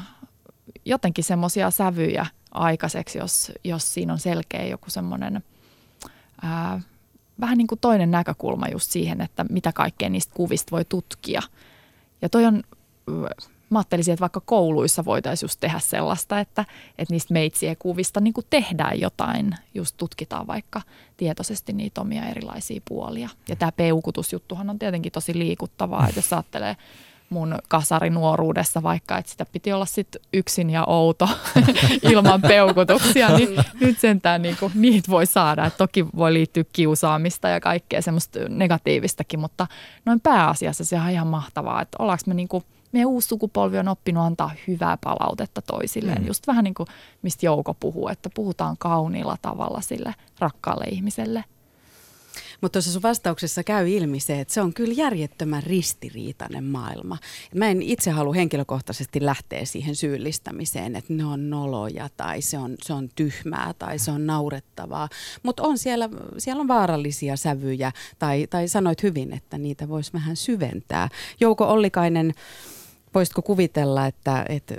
jotenkin semmoisia sävyjä aikaiseksi, jos, jos siinä on selkeä joku semmoinen vähän niin kuin toinen näkökulma just siihen, että mitä kaikkea niistä kuvista voi tutkia. Ja toi on, mä ajattelisin, että vaikka kouluissa voitaisiin just tehdä sellaista, että, että niistä meitsien kuvista niin kuin tehdään jotain, just tutkitaan vaikka tietoisesti niitä omia erilaisia puolia. Ja tämä peukutusjuttuhan on tietenkin tosi liikuttavaa, että jos ajattelee mun kasarinuoruudessa vaikka, että sitä piti olla sitten yksin ja outo ilman peukutuksia, niin nyt sentään niin kuin, niitä voi saada. Et toki voi liittyä kiusaamista ja kaikkea semmoista negatiivistakin, mutta noin pääasiassa se on ihan mahtavaa, että ollaanko me niin kuin, meidän uusi sukupolvi on oppinut antaa hyvää palautetta toisilleen. Mm. Just vähän niin kuin mistä Jouko puhuu, että puhutaan kauniilla tavalla sille rakkaalle ihmiselle. Mutta tuossa sun vastauksessa käy ilmi se, että se on kyllä järjettömän ristiriitainen maailma. Mä en itse halua henkilökohtaisesti lähteä siihen syyllistämiseen, että ne on noloja tai se on, se on tyhmää tai se on naurettavaa. Mutta on siellä, siellä on vaarallisia sävyjä tai, tai sanoit hyvin, että niitä voisi vähän syventää. Jouko Ollikainen, voisitko kuvitella, että, että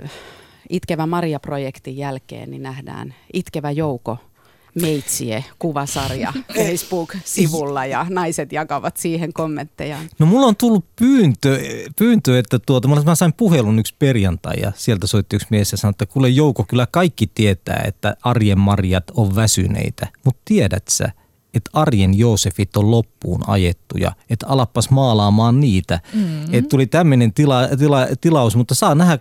Itkevä Maria-projektin jälkeen niin nähdään Itkevä Jouko – Meitsie kuvasarja Facebook-sivulla ja naiset jakavat siihen kommentteja. No mulla on tullut pyyntö, pyyntö että tuota, mä sain puhelun yksi perjantai ja sieltä soitti yksi mies ja sanoi, että kuule Jouko, kyllä kaikki tietää, että arjen marjat on väsyneitä, mutta tiedät sä, että arjen Joosefit on loppuun ajettuja, että alappas maalaamaan niitä. Mm-hmm. Että tuli tämmöinen tila, tila, tilaus, mutta saa nähdä,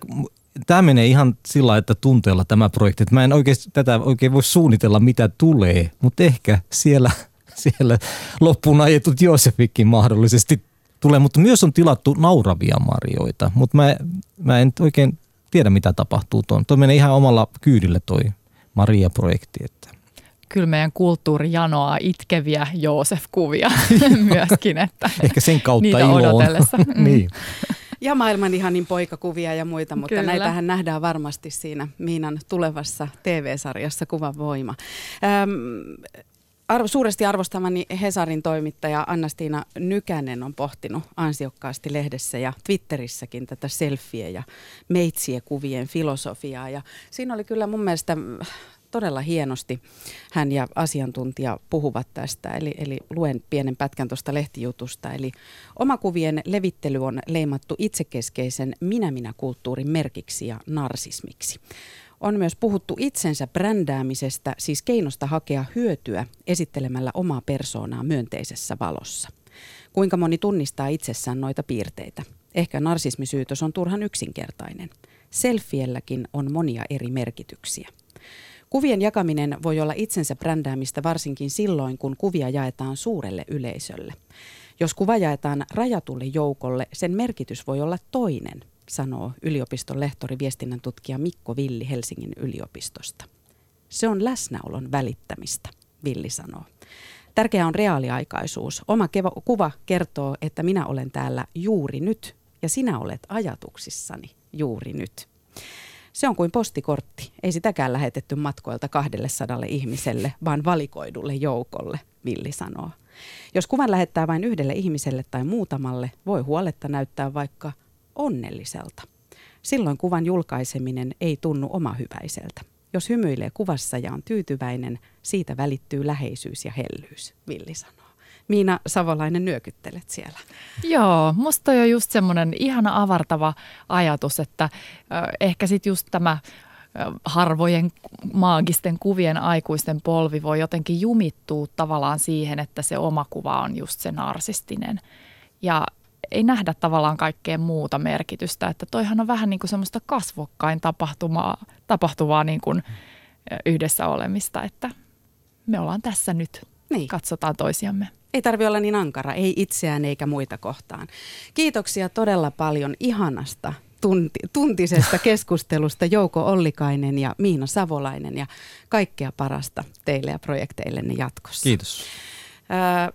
tämä menee ihan sillä että tunteella tämä projekti. Että mä en oikein tätä oikein voi suunnitella, mitä tulee, mutta ehkä siellä, siellä loppuun ajetut Josefikin mahdollisesti tulee. Mutta myös on tilattu nauravia marjoita, mutta mä, mä en oikein tiedä, mitä tapahtuu tuon. Tuo menee ihan omalla kyydillä toi Maria-projekti. Että. Kyllä meidän kulttuuri janoaa itkeviä Joosef-kuvia myöskin. Että Ehkä sen kautta niitä iloon. odotellessa. niin. Ja maailman ihanin poikakuvia ja muita, mutta Kyllä. näitähän nähdään varmasti siinä Miinan tulevassa TV-sarjassa Kuvan voima. Ähm, arvo, suuresti arvostamani Hesarin toimittaja Annastiina Nykänen on pohtinut ansiokkaasti lehdessä ja Twitterissäkin tätä selfie- ja meitsiekuvien filosofiaa. Ja siinä oli kyllä mun mielestä todella hienosti hän ja asiantuntija puhuvat tästä. Eli, eli luen pienen pätkän tuosta lehtijutusta. Eli omakuvien levittely on leimattu itsekeskeisen minä-minä-kulttuurin merkiksi ja narsismiksi. On myös puhuttu itsensä brändäämisestä, siis keinosta hakea hyötyä esittelemällä omaa persoonaa myönteisessä valossa. Kuinka moni tunnistaa itsessään noita piirteitä? Ehkä narsismisyytös on turhan yksinkertainen. Selfielläkin on monia eri merkityksiä. Kuvien jakaminen voi olla itsensä brändäämistä varsinkin silloin, kun kuvia jaetaan suurelle yleisölle. Jos kuva jaetaan rajatulle joukolle, sen merkitys voi olla toinen, sanoo yliopiston lehtori viestinnän tutkija Mikko Villi Helsingin yliopistosta. Se on läsnäolon välittämistä, Villi sanoo. Tärkeää on reaaliaikaisuus. Oma kevo- kuva kertoo, että minä olen täällä juuri nyt ja sinä olet ajatuksissani juuri nyt. Se on kuin postikortti. Ei sitäkään lähetetty matkoilta 200 ihmiselle, vaan valikoidulle joukolle, Villi sanoo. Jos kuvan lähettää vain yhdelle ihmiselle tai muutamalle, voi huoletta näyttää vaikka onnelliselta. Silloin kuvan julkaiseminen ei tunnu omahyväiseltä. Jos hymyilee kuvassa ja on tyytyväinen, siitä välittyy läheisyys ja hellyys, Villi sanoo. Miina Savolainen nyökyttelet siellä. Joo, musta on just semmoinen ihana avartava ajatus, että ehkä sitten just tämä harvojen maagisten kuvien aikuisten polvi voi jotenkin jumittua tavallaan siihen, että se oma kuva on just se narsistinen. Ja ei nähdä tavallaan kaikkea muuta merkitystä, että toihan on vähän niin kuin semmoista kasvokkain tapahtumaa, tapahtuvaa niin kuin yhdessä olemista, että me ollaan tässä nyt, niin. katsotaan toisiamme. Ei tarvi olla niin ankara, ei itseään eikä muita kohtaan. Kiitoksia todella paljon ihanasta tunti, tuntisesta keskustelusta Jouko Ollikainen ja Miina Savolainen ja kaikkea parasta teille ja projekteillenne jatkossa. Kiitos.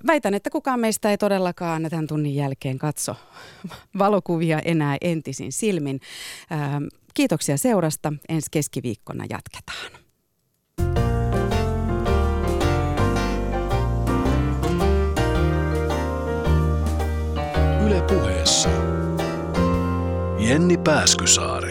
väitän, että kukaan meistä ei todellakaan tämän tunnin jälkeen katso valokuvia enää entisin silmin. kiitoksia seurasta. Ensi keskiviikkona jatketaan. Yle puheessa. Jenni Pääskysaari.